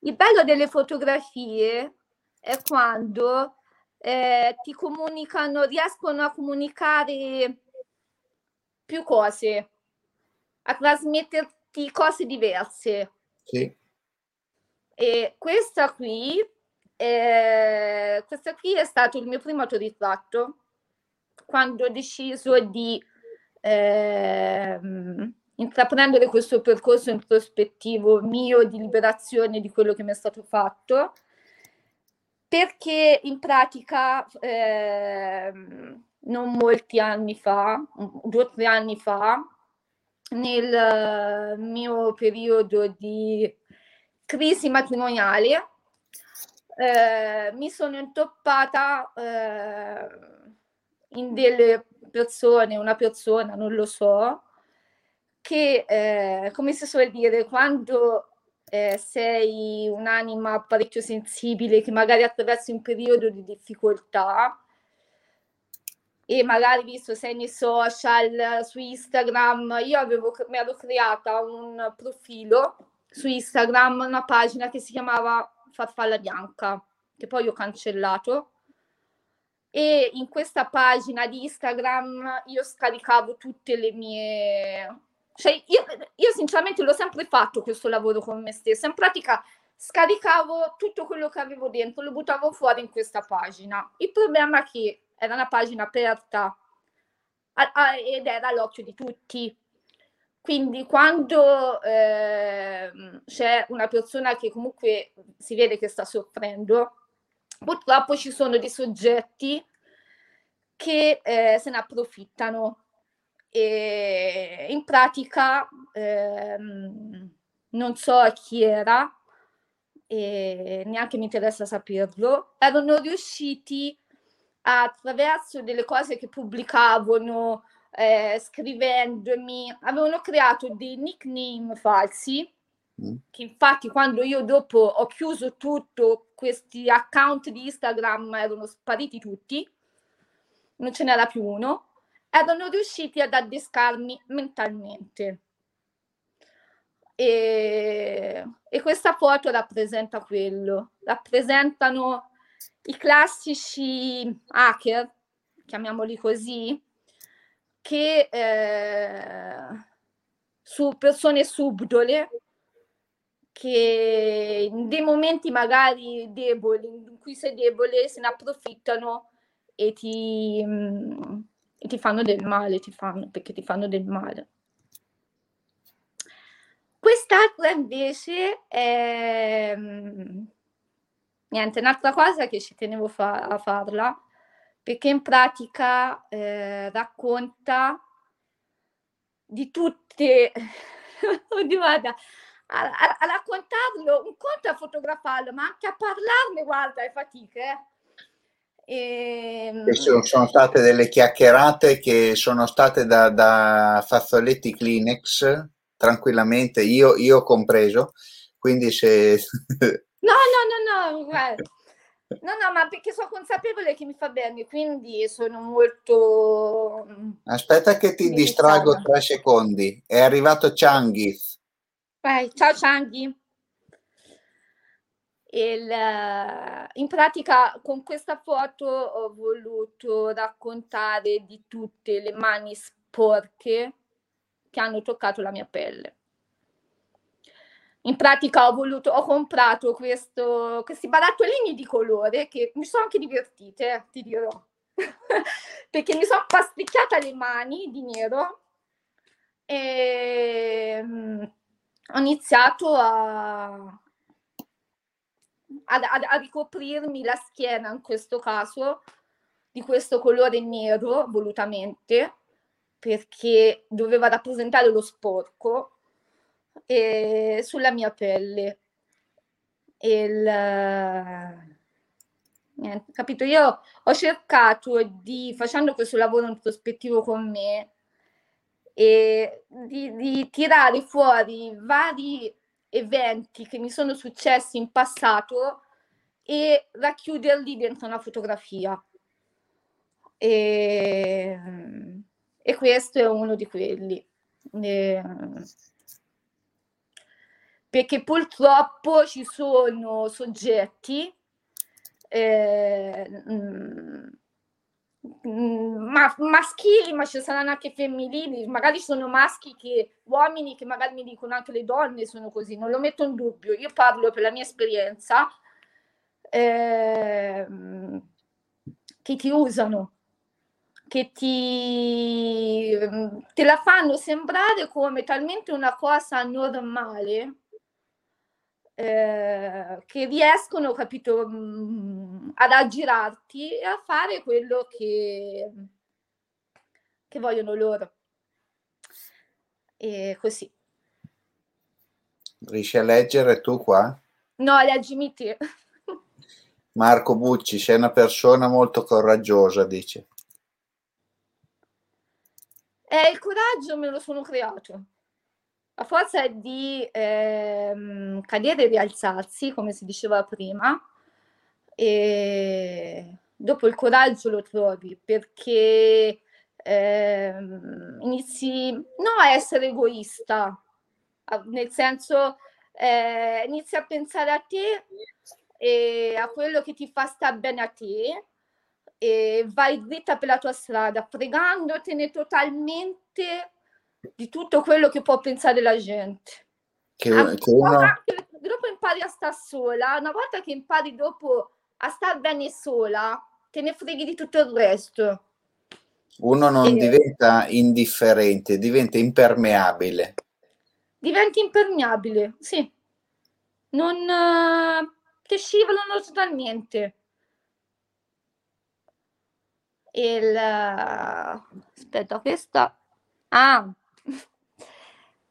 Il bello delle fotografie è quando eh, ti comunicano, riescono a comunicare più cose, a trasmetterti cose diverse. Sì. E questa qui, eh, questa qui è stato il mio primo autoritratto quando ho deciso di eh, intraprendere questo percorso introspettivo mio di liberazione di quello che mi è stato fatto, perché in pratica eh, non molti anni fa, due o tre anni fa, nel mio periodo di crisi matrimoniale eh, mi sono intoppata eh, in delle persone, una persona, non lo so, che eh, come si suol dire, quando eh, sei un'anima parecchio sensibile, che magari attraversi un periodo di difficoltà, e magari visto sei nei social, su Instagram, io avevo, mi ero creata un profilo su Instagram, una pagina che si chiamava Farfalla Bianca, che poi ho cancellato. E in questa pagina di Instagram io scaricavo tutte le mie... Cioè, io, io sinceramente l'ho sempre fatto questo lavoro con me stessa. In pratica scaricavo tutto quello che avevo dentro, lo buttavo fuori in questa pagina. Il problema è che era una pagina aperta ed era all'occhio di tutti. Quindi quando eh, c'è una persona che comunque si vede che sta soffrendo, purtroppo ci sono dei soggetti che eh, se ne approfittano e in pratica ehm, non so chi era e neanche mi interessa saperlo, erano riusciti attraverso delle cose che pubblicavano, eh, scrivendomi, avevano creato dei nickname falsi, mm. che infatti quando io dopo ho chiuso tutto, questi account di Instagram erano spariti tutti, non ce n'era più uno, erano riusciti ad addescarmi mentalmente. E, e questa foto rappresenta quello, rappresentano i classici hacker, chiamiamoli così, che eh, su persone subdole che in dei momenti magari deboli, in cui sei debole, se ne approfittano e ti, mm, e ti fanno del male, ti fanno, perché ti fanno del male. Quest'altra invece è mm, niente, un'altra cosa che ci tenevo fa- a farla, perché in pratica eh, racconta di tutte, oddio guarda, a, a, a, raccontarlo, un conto a fotografarlo, ma anche a parlarne, guarda, è fatica. Eh. E... Ehm, sono, sono, state delle chiacchierate che sono state da, da fazzoletti Kleenex, tranquillamente, io, io compreso, quindi se No, no, no, no, guarda. No, no, ma perché sono consapevole che mi fa bene, quindi sono molto... Mm, Aspetta che ti distrago tre secondi. È arrivato Changi. Vai, ciao Changi. Il, in pratica con questa foto ho voluto raccontare di tutte le mani sporche che hanno toccato la mia pelle in pratica ho voluto, ho comprato questo, questi barattolini di colore che mi sono anche divertite, ti dirò, perché mi sono pasticchiata le mani di nero e um, ho iniziato a, a, a, a ricoprirmi la schiena in questo caso di questo colore nero volutamente perché doveva rappresentare lo sporco e sulla mia pelle. Il, niente, capito? Io ho cercato di, facendo questo lavoro introspettivo con me, e di, di tirare fuori vari eventi che mi sono successi in passato e racchiuderli dentro una fotografia. E, e questo è uno di quelli. E, perché purtroppo ci sono soggetti eh, mm, ma, maschili, ma ci saranno anche femminili, magari sono maschi che uomini che magari mi dicono anche le donne sono così, non lo metto in dubbio, io parlo per la mia esperienza eh, che ti usano, che ti te la fanno sembrare come talmente una cosa normale eh, che riescono, capito, mh, mm, ad aggirarti e a fare quello che, che vogliono loro. e così. Riesci a leggere tu qua? No, leggimi te. Marco Bucci, sei una persona molto coraggiosa, dice. Eh, il coraggio me lo sono creato. A forza di ehm, cadere e rialzarsi, come si diceva prima, e dopo il coraggio lo trovi perché ehm, inizi no a essere egoista, nel senso eh, inizi a pensare a te e a quello che ti fa stare bene a te e vai dritta per la tua strada, fregandotene totalmente di tutto quello che può pensare la gente. Che, che una... Dopo impari a stare sola, una volta che impari dopo a star bene sola, te ne freghi di tutto il resto. Uno non e... diventa indifferente, diventa impermeabile. Diventi impermeabile, sì. Non uh, ti scivolano totalmente. Il, uh, aspetta, questa. Ah,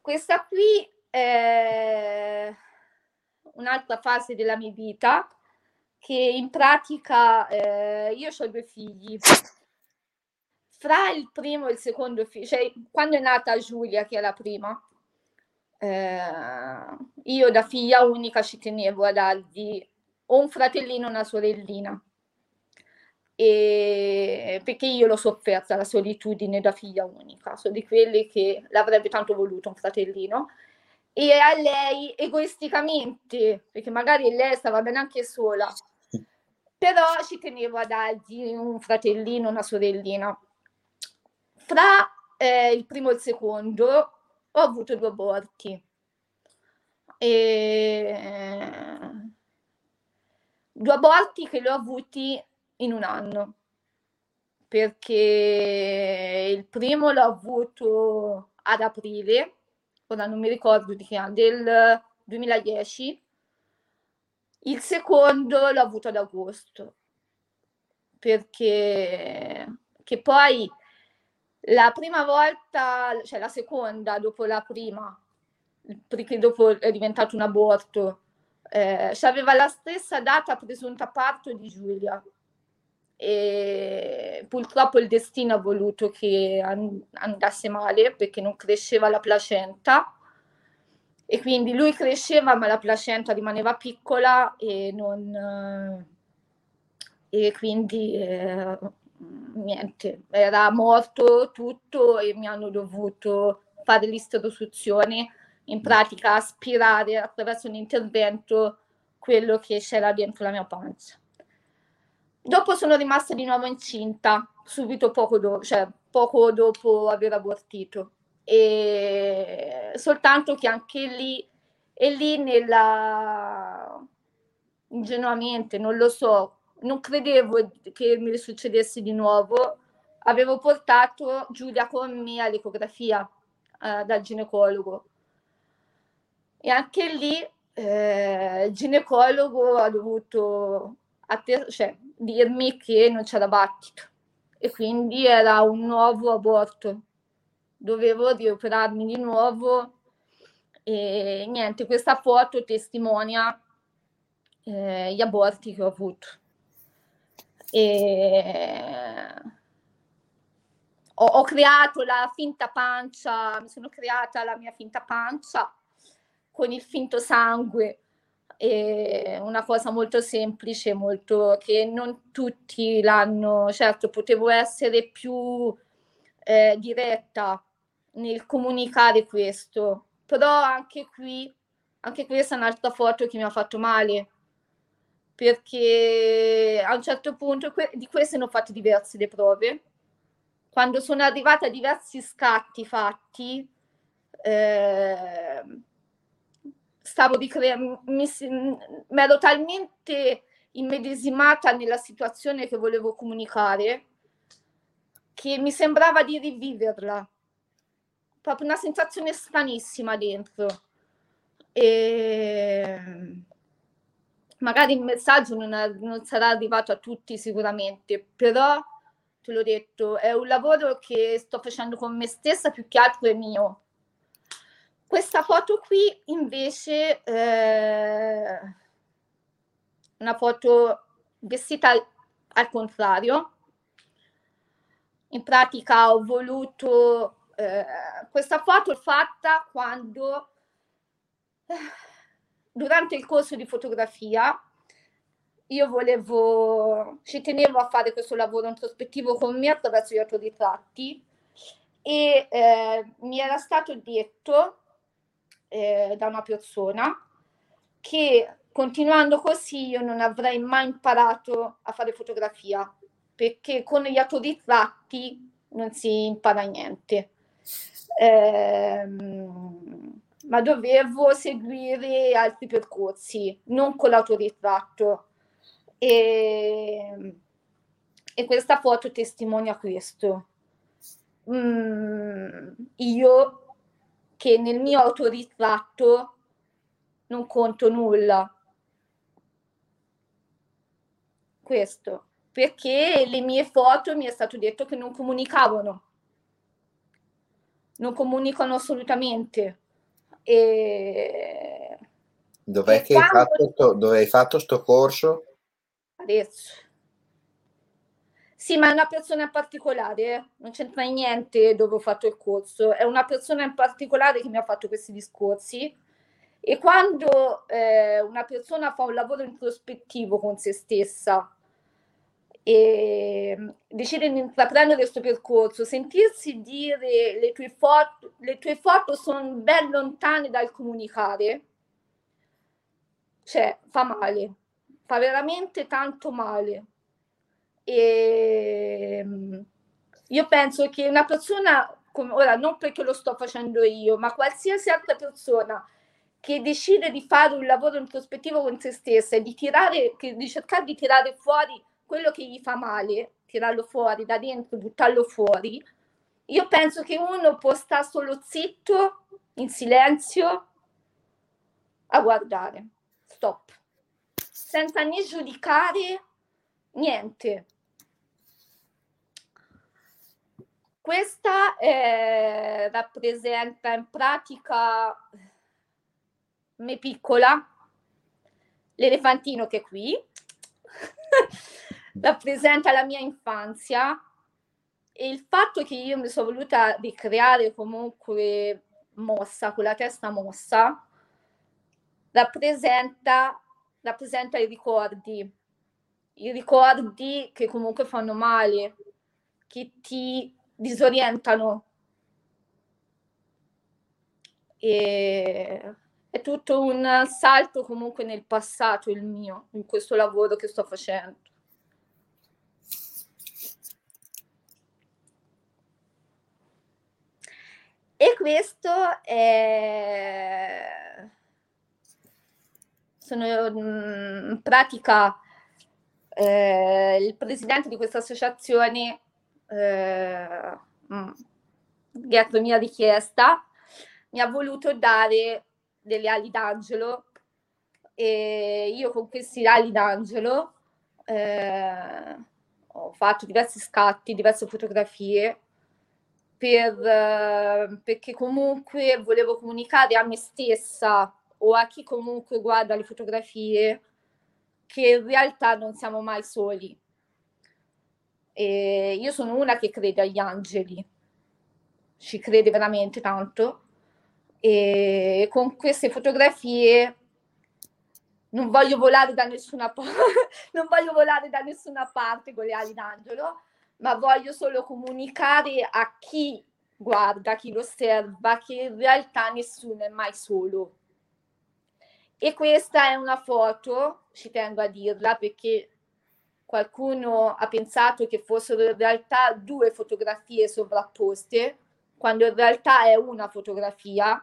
questa qui è un'altra fase della mia vita che in pratica eh, io ho due figli. Fra il primo e il secondo figlio, cioè quando è nata Giulia, che è la prima, eh, io da figlia unica ci tenevo a dargli un fratellino o una sorellina. E perché io l'ho sofferta la solitudine da figlia unica, sono di quelli che l'avrebbe tanto voluto un fratellino e a lei egoisticamente, perché magari lei stava bene anche sola, però ci tenevo a dargli un fratellino, una sorellina. Fra eh, il primo e il secondo ho avuto due aborti. E... Due aborti che li ho avuti in un anno, perché il primo l'ho avuto ad aprile, ora non mi ricordo di che anno, del 2010, il secondo l'ho avuto ad agosto, perché che poi la prima volta, cioè la seconda dopo la prima, perché dopo è diventato un aborto, eh, aveva la stessa data presunta parto di Giulia e purtroppo il destino ha voluto che andasse male perché non cresceva la placenta. E quindi lui cresceva ma la placenta rimaneva piccola e non e quindi eh, niente era morto tutto e mi hanno dovuto fare l'isterosuzione in pratica aspirare attraverso un intervento quello che c'era dentro la mia pancia dopo sono rimasta di nuovo incinta subito poco dopo cioè poco dopo aver abortito. E soltanto che anche lì e lì nella ingenuamente non lo so non credevo che mi succedesse di nuovo. Avevo portato Giulia con me all'ecografia eh, dal ginecologo. E anche lì eh, il ginecologo ha dovuto atter- cioè, dirmi che non c'era battito. E quindi era un nuovo aborto. Dovevo rioperarmi di nuovo e niente, questa foto testimonia eh, gli aborti che ho avuto. E ho, ho, creato la finta pancia, mi sono creata la mia finta pancia con il finto sangue, è una cosa molto semplice, molto che non tutti l'hanno, certo potevo essere più eh, diretta nel comunicare questo, però anche qui, anche questa è un'altra foto che mi ha fatto male, perché a un certo punto que- di queste ne ho fatte diverse le prove. Quando sono arrivata a diversi scatti fatti, eh, stavo di crea- mi, mi ero talmente immedesimata nella situazione che volevo comunicare che mi sembrava di riviverla proprio una sensazione stranissima dentro. E magari il messaggio non, è, non, sarà arrivato a tutti sicuramente, però te l'ho detto, è un lavoro che sto facendo con me stessa più che altro è mio. Questa foto qui invece eh, una foto vestita al, al contrario. In pratica ho voluto eh, questa foto fatta quando eh, durante il corso di fotografia io volevo, ci tenevo a fare questo lavoro introspettivo con me attraverso gli autoritratti e eh, mi era stato detto eh, da una persona che continuando così io non avrei mai imparato a fare fotografia perché con gli autoritratti non si impara niente. Eh, ma dovevo seguire altri percorsi, non con l'autoritratto. E, e questa foto testimonia questo. Mm, io che nel mio autoritratto non conto nulla. Questo, perché le mie foto mi è stato detto che non comunicavano. Non comunicano assolutamente. E... Dov'è che quando... hai fatto sto, dove hai fatto sto corso? Adesso. Sì, ma è una persona particolare, eh? non c'entra niente dove ho fatto il corso, è una persona in particolare che mi ha fatto questi discorsi. E quando eh, una persona fa un lavoro introspettivo con se stessa e mm, decide di intraprendere questo percorso, sentirsi dire le tue foto, le tue foto sono ben lontane dal comunicare, cioè fa male, fa veramente tanto male e ehm, io penso che una persona, come, ora non perché lo sto facendo io, ma qualsiasi altra persona che decide di fare un lavoro introspettivo con se stessa e di, tirare, di cercare di tirare fuori quello che gli fa male, tirarlo fuori da dentro, buttarlo fuori, io penso che uno può stare solo zitto, in silenzio, a guardare. Stop. Senza né giudicare niente. Questa eh, rappresenta in pratica me piccola, l'elefantino che è qui, rappresenta la mia infanzia e il fatto che io mi sono voluta ricreare comunque mossa, con la testa mossa, rappresenta, rappresenta i ricordi, i ricordi che comunque fanno male, che ti disorientano. E è tutto un salto comunque nel passato il mio, in questo lavoro che sto facendo. E questo è... Sono in pratica eh, il presidente di questa associazione eh, mm, dietro mia richiesta, mi ha voluto dare delle ali d'angelo e io con questi ali d'angelo eh, ho fatto diversi scatti, diverse fotografie per, eh, perché comunque volevo comunicare a me stessa o a chi comunque guarda le fotografie che in realtà non siamo mai soli e io sono una che crede agli angeli, ci crede veramente tanto. E con queste fotografie non voglio volare da nessuna, pa- non voglio volare da nessuna parte con le ali d'angelo, ma voglio solo comunicare a chi guarda, chi lo osserva, che in realtà nessuno è mai solo. E questa è una foto, ci tengo a dirla perché qualcuno ha pensato che fossero in realtà due fotografie sovrapposte, quando in realtà è una fotografia,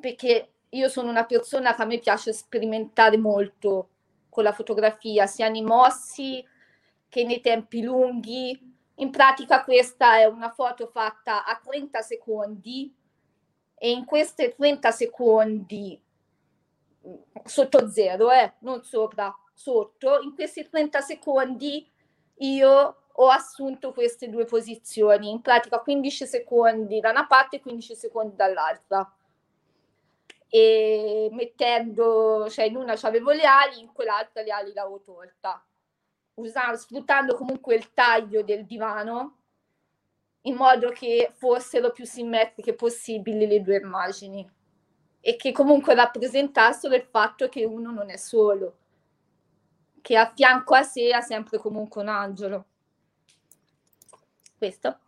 perché io sono una persona che a me piace sperimentare molto con la fotografia, sia nei mossi che nei tempi lunghi. In pratica questa è una foto fatta a 30 secondi e in questi 30 secondi sotto zero, eh, non sopra, sotto, in questi 30 secondi io ho assunto queste due posizioni, in pratica 15 secondi da una parte e 15 secondi dall'altra. e mettendo, cioè in una avevo le ali, in quell'altra le ali l'avevo tolta, usando, sfruttando comunque il taglio del divano in modo che fossero più simmetriche possibili le due immagini. E che comunque rappresentassero il fatto che uno non è solo, che a fianco a sé ha sempre comunque un angelo. Questo.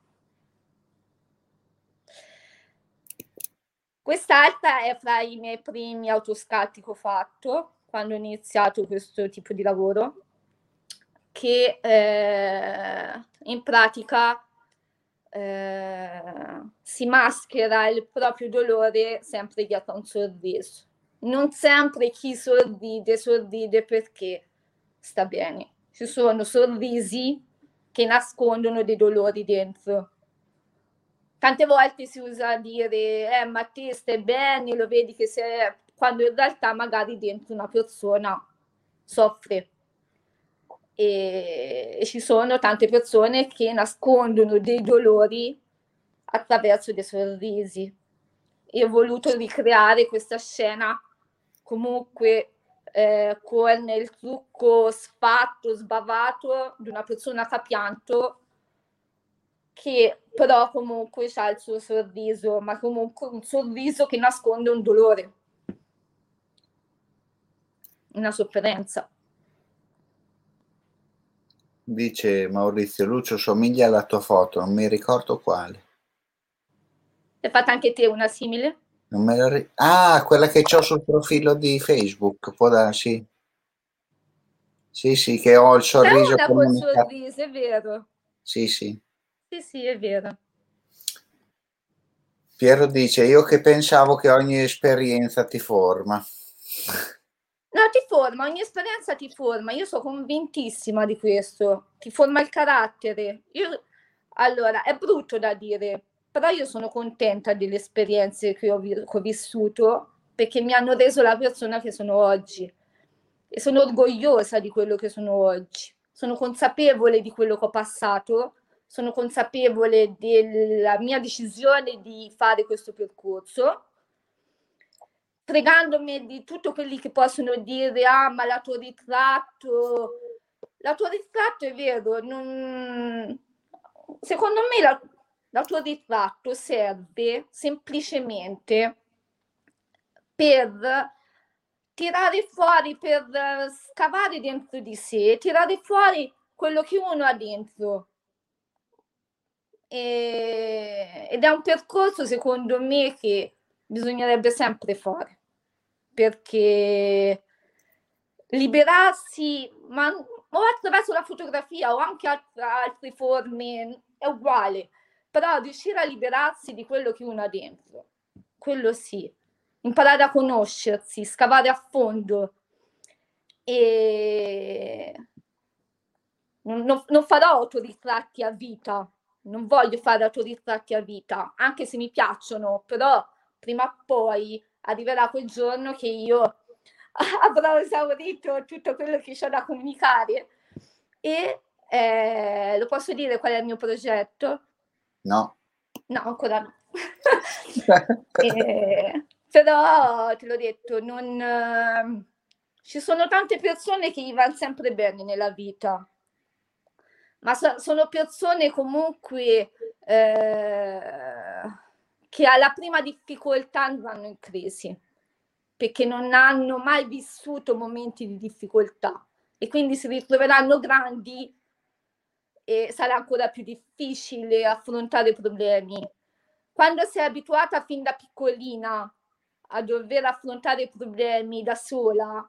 Quest'altra è fra i miei primi autoscatti che ho fatto quando ho iniziato questo tipo di lavoro, che eh, in pratica eh, si maschera il proprio dolore sempre dietro a un sorriso. Non sempre chi sorride, sorride perché sta bene. Ci sono sorrisi che nascondono dei dolori dentro. Tante volte si usa dire, eh, ma te stai bene, lo vedi che sei... quando in realtà magari dentro una persona soffre e, e ci sono tante persone che nascondono dei dolori attraverso dei sorrisi. Io ho voluto ricreare questa scena comunque eh, con il trucco sfatto, sbavato di una persona che ha pianto che però comunque ha il suo sorriso, ma comunque un sorriso che nasconde un dolore, una sofferenza. Dice Maurizio Lucio, somiglia alla tua foto, non mi ricordo quale. Hai fatto anche te una simile? Non me la ri- ah, quella che ho sul profilo di Facebook, può darsi. Sì, sì, che ho il sorriso. C'è una col sorriso, è vero. Sì, sì. Sì, sì, è vero. Piero dice, io che pensavo che ogni esperienza ti forma. No, ti forma, ogni esperienza ti forma, io sono convintissima di questo, ti forma il carattere. Io, allora, è brutto da dire, però io sono contenta delle esperienze che ho, che ho vissuto perché mi hanno reso la persona che sono oggi. E sono orgogliosa di quello che sono oggi. Sono consapevole di quello che ho passato, sono consapevole della mia decisione di fare questo percorso. Fregandomi di tutto quelli che possono dire ah ma l'autoritratto l'autoritratto è vero non... secondo me la... l'autoritratto serve semplicemente per tirare fuori per scavare dentro di sé tirare fuori quello che uno ha dentro. E... ed è un percorso secondo me che bisognerebbe sempre fare perché liberarsi, ma o attraverso la fotografia o anche altre, altre forme, è uguale, però riuscire a liberarsi di quello che uno ha dentro, quello sì, imparare a conoscersi, scavare a fondo. E non, non farò autoritratti a vita, non voglio fare autoritratti a vita, anche se mi piacciono, però prima o poi arriverà quel giorno che io avrò esaurito tutto quello che ho da comunicare. E eh, lo posso dire qual è il mio progetto? No. No, ancora no. eh, però te l'ho detto, non, eh, ci sono tante persone che gli vanno sempre bene nella vita, ma so, sono persone comunque eh, che alla prima difficoltà andranno in crisi perché non hanno mai vissuto momenti di difficoltà e quindi si ritroveranno grandi e sarà ancora più difficile affrontare problemi. Quando sei abituata fin da piccolina a dover affrontare problemi da sola,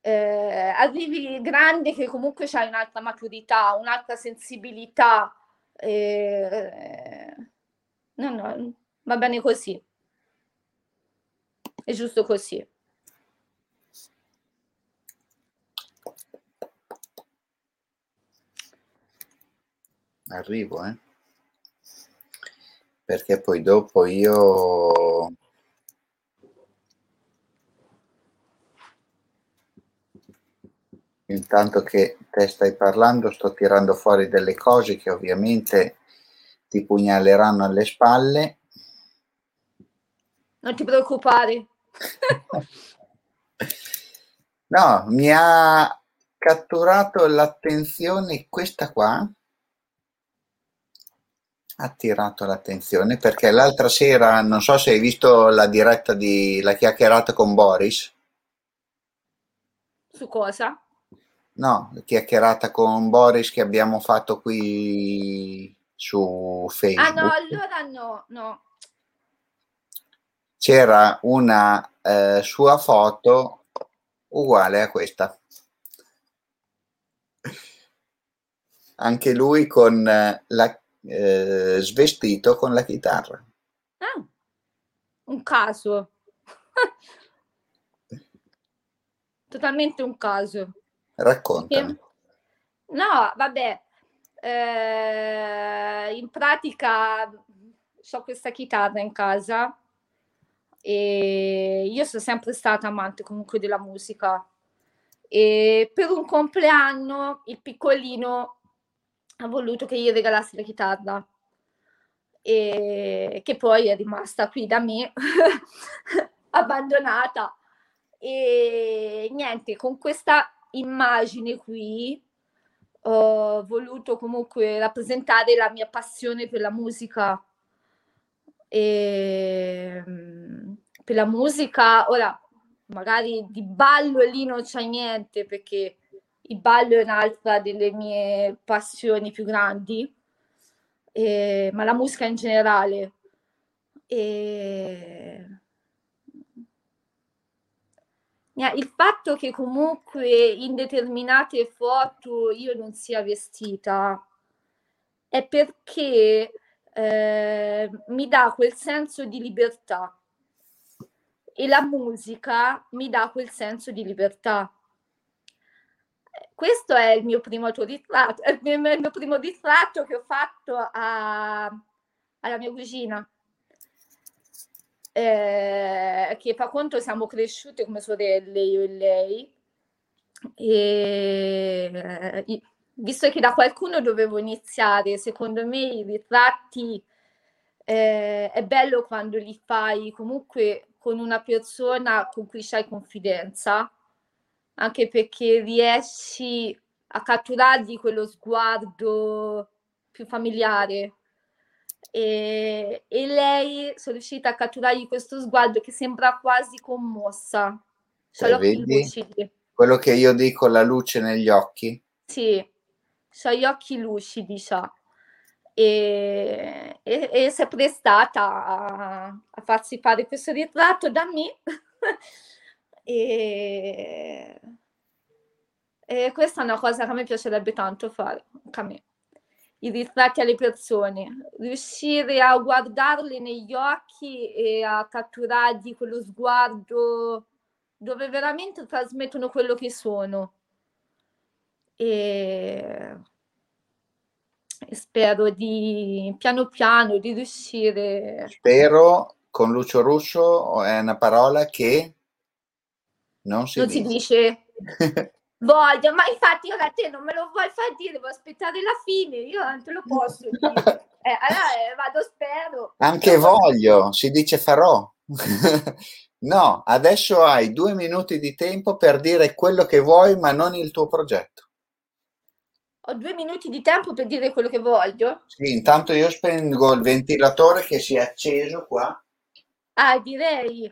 eh, arrivi grande che comunque hai un'altra maturità, un'altra sensibilità. Eh, no, no, Va bene così. È giusto così. Arrivo, eh? Perché poi dopo io... Intanto che te stai parlando sto tirando fuori delle cose che ovviamente ti pugnaleranno alle spalle. Non ti preoccupare, no, mi ha catturato l'attenzione questa qua attirato l'attenzione perché l'altra sera, non so se hai visto la diretta di La chiacchierata con Boris. Su cosa? No, la chiacchierata con Boris che abbiamo fatto qui su Facebook. Ah no, allora no, no. C'era una eh, sua foto uguale a questa. Anche lui con eh, la eh, svestito con la chitarra. Ah, un caso. Totalmente un caso. Raccontami. No, vabbè, eh, in pratica ho questa chitarra in casa e io sono sempre stata amante comunque della musica e per un compleanno il piccolino ha voluto che gli regalassi la chitarra. E che poi è rimasta qui da me abbandonata. E niente con questa immagine qui ho voluto comunque rappresentare la mia passione per la musica. E per la musica ora magari di ballo lì non c'è niente perché il ballo è un'altra delle mie passioni più grandi, eh, ma la musica in generale. E... Il fatto che comunque in determinate foto io non sia vestita è perché eh, mi dà quel senso di libertà e la musica mi dà quel senso di libertà questo è il mio primo ritratto, il mio, il mio primo ritratto che ho fatto a, alla mia cugina. Eh, che fa conto siamo cresciute come sorelle io e lei e visto che da qualcuno dovevo iniziare secondo me i ritratti eh, è bello quando li fai comunque con una persona con cui c'hai confidenza anche perché riesci a catturargli quello sguardo più familiare. E, e, lei sono riuscita a catturargli questo sguardo che sembra quasi commossa. Cioè, lucidi. Quello che io dico, la luce negli occhi. Sì, ha gli occhi lucidi, sa. E, e, e si è prestata a, a farsi fare questo ritratto da me. E, e questa è una cosa che a me piacerebbe tanto fare, anche a me. I ritratti alle persone, riuscire a guardarli negli occhi e a catturargli quello sguardo dove veramente trasmettono quello che sono. E, spero di piano piano di riuscire. Spero con Lucio Russo è una parola che non si non dice. Si dice. Voglio, ma infatti ora te non me lo vuoi far dire, devo aspettare la fine, io non te lo posso dire. Eh, allora eh, vado, spero. Anche voglio, si dice farò. no, adesso hai due minuti di tempo per dire quello che vuoi, ma non il tuo progetto. Ho due minuti di tempo per dire quello che voglio? Sì, intanto io spengo il ventilatore che si è acceso qua. Ah, direi.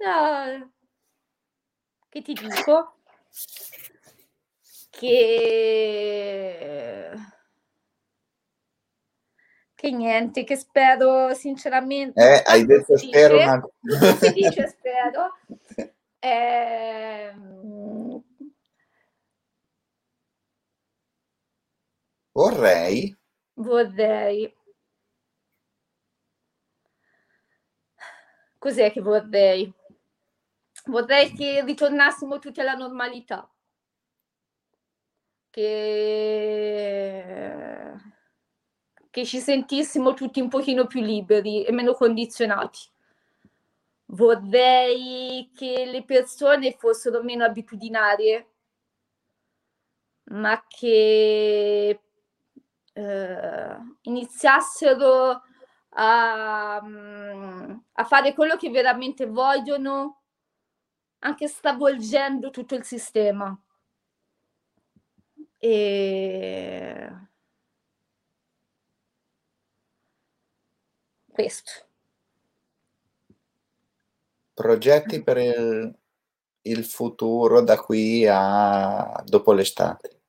No. Che ti dico? Che che niente, che spero sinceramente. Eh, hai detto si spero dice, una... si dice spero. Eh, vorrei. Vorrei. Cos'è che vorrei? Vorrei che ritornassimo tutti alla normalità, che, che ci sentissimo tutti un pochino più liberi e meno condizionati. Vorrei che le persone fossero meno abitudinarie, ma che eh, iniziassero a, mm, a fare quello che veramente vogliono, anche stravolgendo tutto il sistema. E questo. Progetti per il, il futuro da qui a dopo l'estate.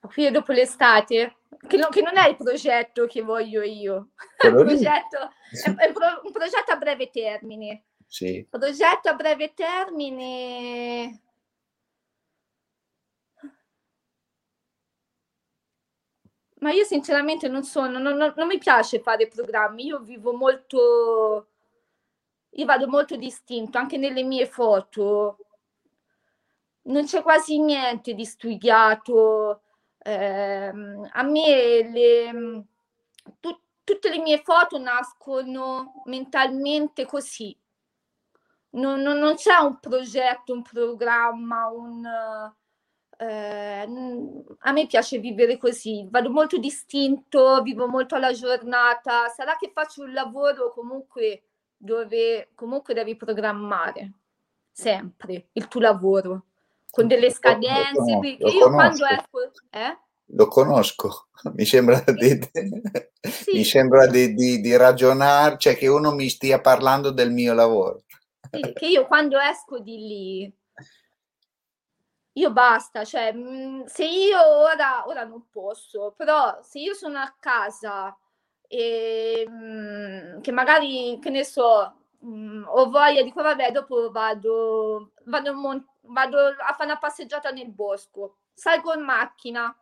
Qui dopo l'estate? Che non, che non, è il progetto che voglio io, è un progetto, è, è un progetto a breve termine. Sì. Progetto a breve termine. Ma io sinceramente non sono, non, non, non mi piace fare programmi, io vivo molto, io vado molto distinto, anche nelle mie foto. Non c'è quasi niente di studiato, eh, a me le, tu, tutte le mie foto nascono mentalmente così. Non, non, non c'è un progetto, un programma, un, eh, a me piace vivere così, vado molto distinto, vivo molto alla giornata. Sarà che faccio un lavoro comunque dove comunque devi programmare sempre il tuo lavoro con delle scadenze. Lo, lo, lo io quando esco, eh? Lo conosco, mi sembra di, sì. mi sembra di, di, di ragionare, cioè che uno mi stia parlando del mio lavoro. Che io quando esco di lì, io basta, cioè se io ora, ora non posso, però se io sono a casa e che magari, che ne so, ho voglia di qua, vabbè, dopo vado, vado, vado a fare una passeggiata nel bosco, salgo in macchina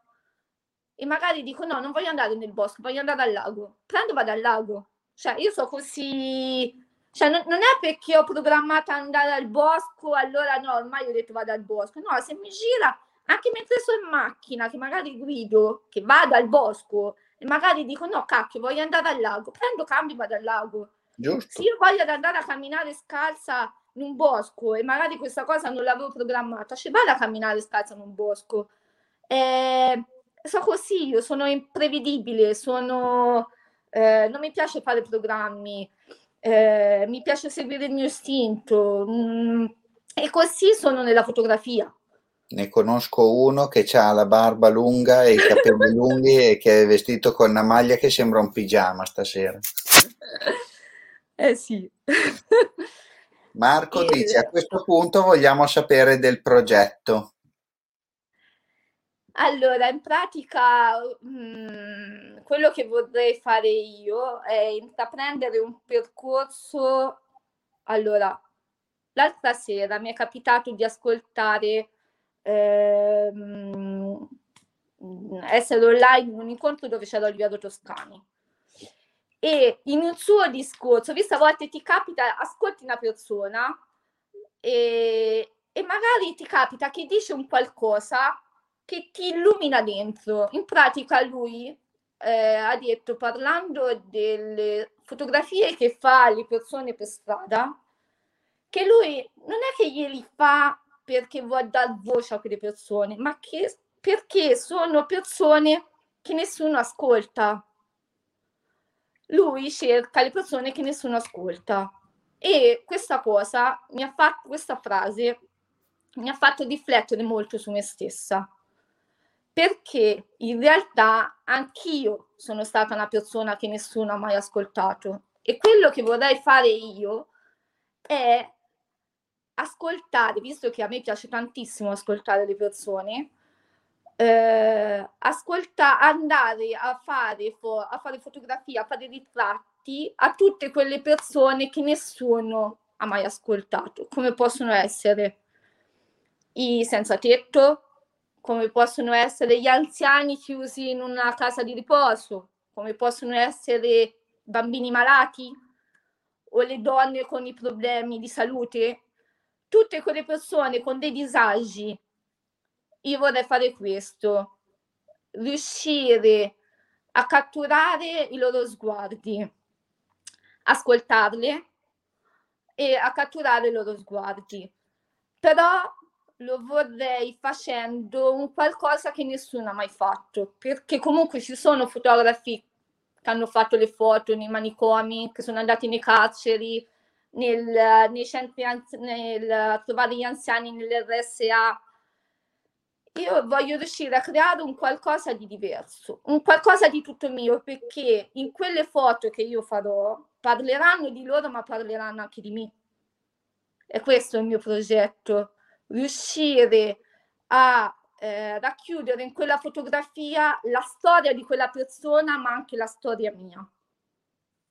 e magari dico no, non voglio andare nel bosco, voglio andare al lago. Prendo, vado al lago. Cioè, io so così... Cioè, non, non è perché ho programmato andare al bosco, allora no, ormai ho detto vado al bosco. No, se mi gira, anche mentre sono in macchina, che magari guido, che vado al bosco, e magari dico no, cacchio, voglio andare al lago. Prendo, cambio, vado al lago. Giusto. Se io voglio andare a camminare scalza in un bosco e magari questa cosa non l'avevo programmata, ci vado a camminare scalza in un bosco. Eh, so così, io sono imprevedibile, sono, eh, non mi piace fare programmi, eh, mi piace seguire il mio istinto mm, e così sono nella fotografia. Ne conosco uno che ha la barba lunga e i capelli lunghi e che è vestito con una maglia che sembra un pigiama stasera. Eh sì. Marco dice a questo punto vogliamo sapere del progetto. Allora, in pratica, mm, quello che vorrei fare io è intraprendere un percorso. Allora, l'altra sera mi è capitato di ascoltare, ehm, essere online in un incontro dove c'era Oliviero Toscani. E in un suo discorso, visto a volte ti capita, ascolti una persona e, e magari ti capita che dice un qualcosa che ti illumina dentro. In pratica lui eh, ha detto, parlando delle fotografie che fa le persone per strada, che lui non è che glieli fa perché vuole dar voce a quelle persone, ma che, perché sono persone che nessuno ascolta. Lui cerca le persone che nessuno ascolta. E questa cosa mi ha fatto, questa frase mi ha fatto riflettere molto su me stessa perché in realtà anch'io sono stata una persona che nessuno ha mai ascoltato. E quello che vorrei fare io è ascoltare, visto che a me piace tantissimo ascoltare le persone, eh, ascolta, andare a fare, fo- a fare fotografie, a fare ritratti a tutte quelle persone che nessuno ha mai ascoltato, come possono essere i senza tetto, come possono essere gli anziani chiusi in una casa di riposo, come possono essere bambini malati o le donne con i problemi di salute, tutte quelle persone con dei disagi. Io vorrei fare questo, riuscire a catturare i loro sguardi, ascoltarli e a catturare i loro sguardi. Però lo vorrei facendo un qualcosa che nessuno ha mai fatto, perché comunque ci sono fotografi che hanno fatto le foto nei manicomi, che sono andati nei carceri, nel, nei centri nel, trovare gli anziani nell'RSA. Io voglio riuscire a creare un qualcosa di diverso, un qualcosa di tutto mio, perché in quelle foto che io farò parleranno di loro, ma parleranno anche di me. E questo è il mio progetto, riuscire a eh, racchiudere in quella fotografia la storia di quella persona, ma anche la storia mia.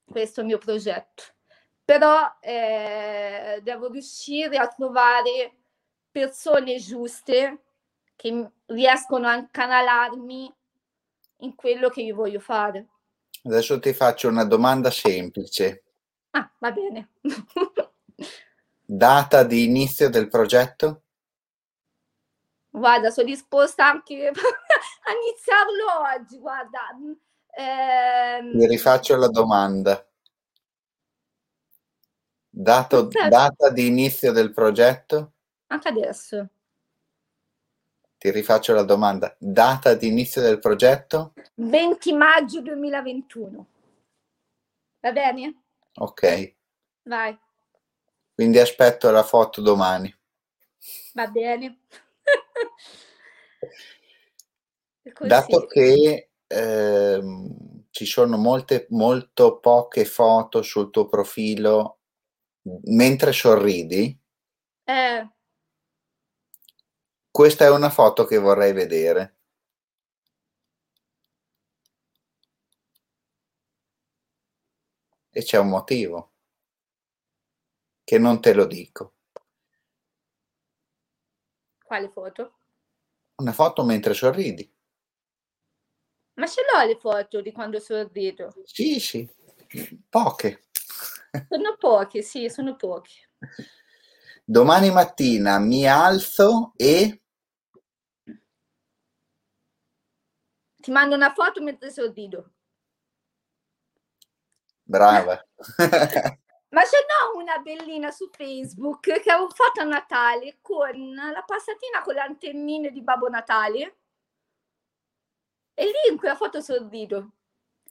Questo è il mio progetto. Però eh, devo riuscire a trovare persone giuste che riescono a incanalarmi in quello che io voglio fare. Adesso ti faccio una domanda semplice. Ah, va bene. Data di inizio del progetto? Guarda, sono disposta anche a iniziarlo oggi, guarda. Ehm... Mi rifaccio la domanda. Dato, data di inizio del progetto? Anche adesso. Ti rifaccio la domanda. Data di inizio del progetto? 20 maggio 2021. Va bene? Ok. Vai. Quindi aspetto la foto domani. Va bene. Dato che eh, ci sono molte, molto poche foto sul tuo profilo mentre sorridi, eh. questa è una foto che vorrei vedere. E c'è un motivo che non te lo dico. Quale foto? Una foto mentre sorridi. Ma ce l'ho le foto di quando sorrido? Sì, sì, poche. Sono poche, sì, sono poche. Domani mattina mi alzo e... Ti mando una foto mentre sorrido. Brava. Ma ce n'ho una bellina su Facebook che avevo fatto a Natale con la passatina con le antennine di Babbo Natale. E lì in quella foto sorrido.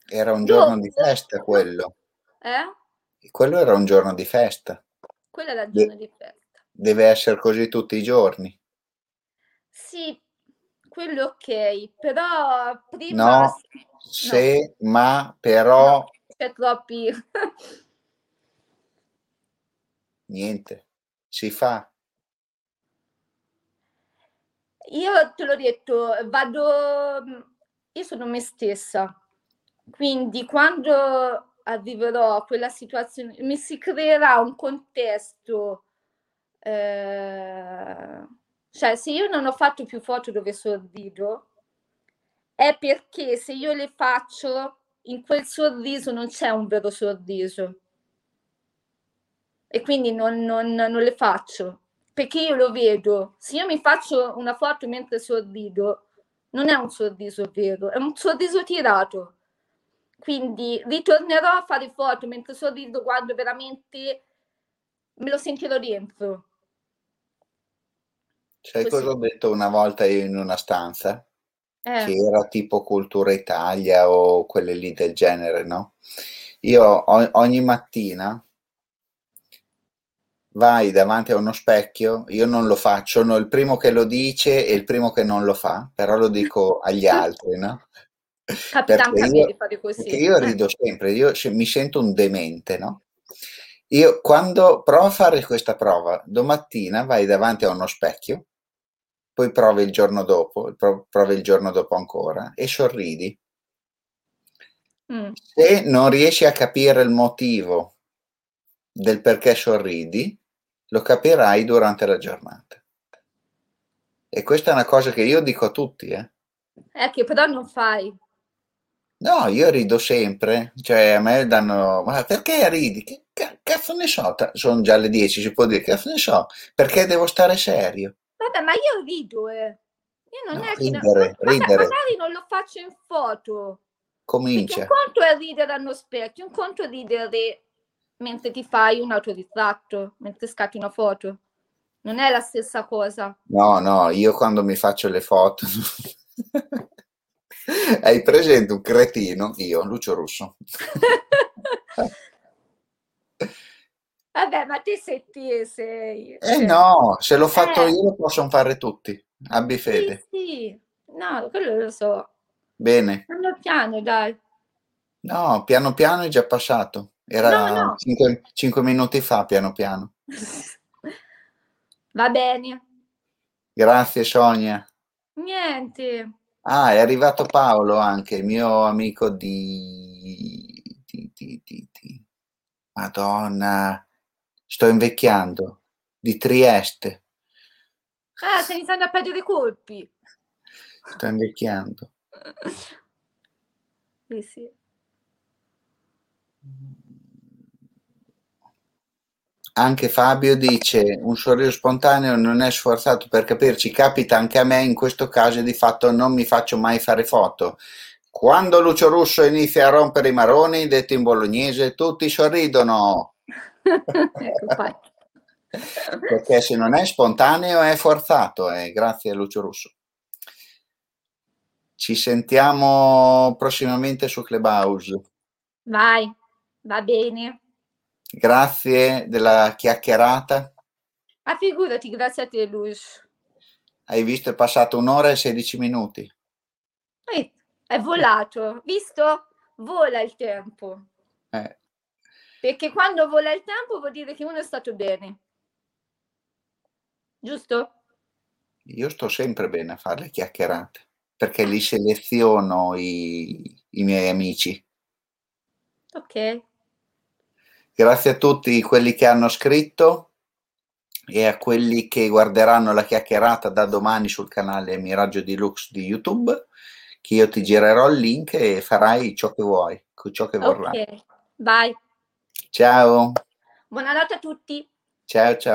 Era un giorno Dopo, di festa quello. Eh? Quello era un giorno di festa. Quello era il giorno De- di festa. Deve essere così tutti i giorni. Sì, quello ok, però prima... No, se, no. ma, però... No, c'è troppi... Niente, si fa. Io te l'ho detto, vado, io sono me stessa, quindi quando arriverò a quella situazione mi si creerà un contesto, eh, cioè se io non ho fatto più foto dove sorrido, è perché se io le faccio in quel sorriso non c'è un vero sorriso e quindi non, non, non le faccio perché io lo vedo. Se io mi faccio una foto mentre sorrido, non è un sorriso vero, è un sorriso tirato. Quindi ritornerò a fare foto mentre sorrido quando veramente me lo sentirò dentro. Sai Così. cosa ho detto una volta io in una stanza? Eh. Che era tipo Cultura Italia o quelle lì del genere, no? Io ogni mattina vai davanti a uno specchio, io non lo faccio, sono il primo che lo dice e il primo che non lo fa, però lo dico agli altri, no? Capita anche a me di fare così. Io rido sempre, io mi sento un demente, no? Io quando provo a fare questa prova, domattina vai davanti a uno specchio, poi provi il giorno dopo, provi il giorno dopo ancora e sorridi. Mm. Se non riesci a capire il motivo del perché sorridi, lo capirai durante la giornata. E questa è una cosa che io dico a tutti, eh. Eh, che però non fai. No, io rido sempre, cioè a me danno, ma perché ridi? Che cazzo ne so? Sono già le 10, si può dire, che cazzo ne so? Perché devo stare serio? Vabbè, ma io rido, eh. Io non no, è ridere, che... ridere. magari non lo faccio in foto. Comincia. Un conto è ridere allo specchio, un conto è ridere mentre ti fai un autoritratto, mentre scatti una foto. Non è la stessa cosa. No, no, io quando mi faccio le foto Hai presente un cretino? Io, Lucio Russo. Vabbè, ma te sei te, sei... Eh cioè, no, se l'ho fatto eh, io lo possono fare tutti. Abbi sì, fede. sì, no, quello lo so. Bene. Piano piano, dai. No, piano piano è già passato. No, Era no. 5 minuti fa, piano piano. Va bene. Grazie Sonia. Niente. Ah, è arrivato Paolo anche, il mio amico di... di, di, di, di- Madonna, sto invecchiando. Di Trieste, Ah, stai iniziando a perdere i colpi. sto invecchiando. Sì, sì. Anche Fabio dice, un sorriso spontaneo non è sforzato per capirci, capita anche a me in questo caso di fatto non mi faccio mai fare foto. Quando Lucio Russo inizia a rompere i maroni, detto in bolognese, tutti sorridono. ecco. Perché se non è spontaneo è forzato, eh, grazie a Lucio Russo. Ci sentiamo prossimamente su Clubhouse. Vai, va bene. Grazie della chiacchierata. Ma figurati, grazie a te, Lush. Hai visto, è passato un'ora e 16 minuti. Eh, è volato, visto? Vola il tempo. Eh, Perché quando vola il tempo vuol dire che uno è stato bene. Giusto? io sto sempre bene a fare le chiacchierate, perché li seleziono i, i miei amici. Ok. Grazie a tutti quelli che hanno scritto e a quelli che guarderanno la chiacchierata da domani sul canale Miraggio Deluxe di YouTube, che io ti girerò il link e farai ciò che vuoi, con ciò che vorrai. Ok. Vai. Ciao, Buonanotte a tutti. ciao, ciao.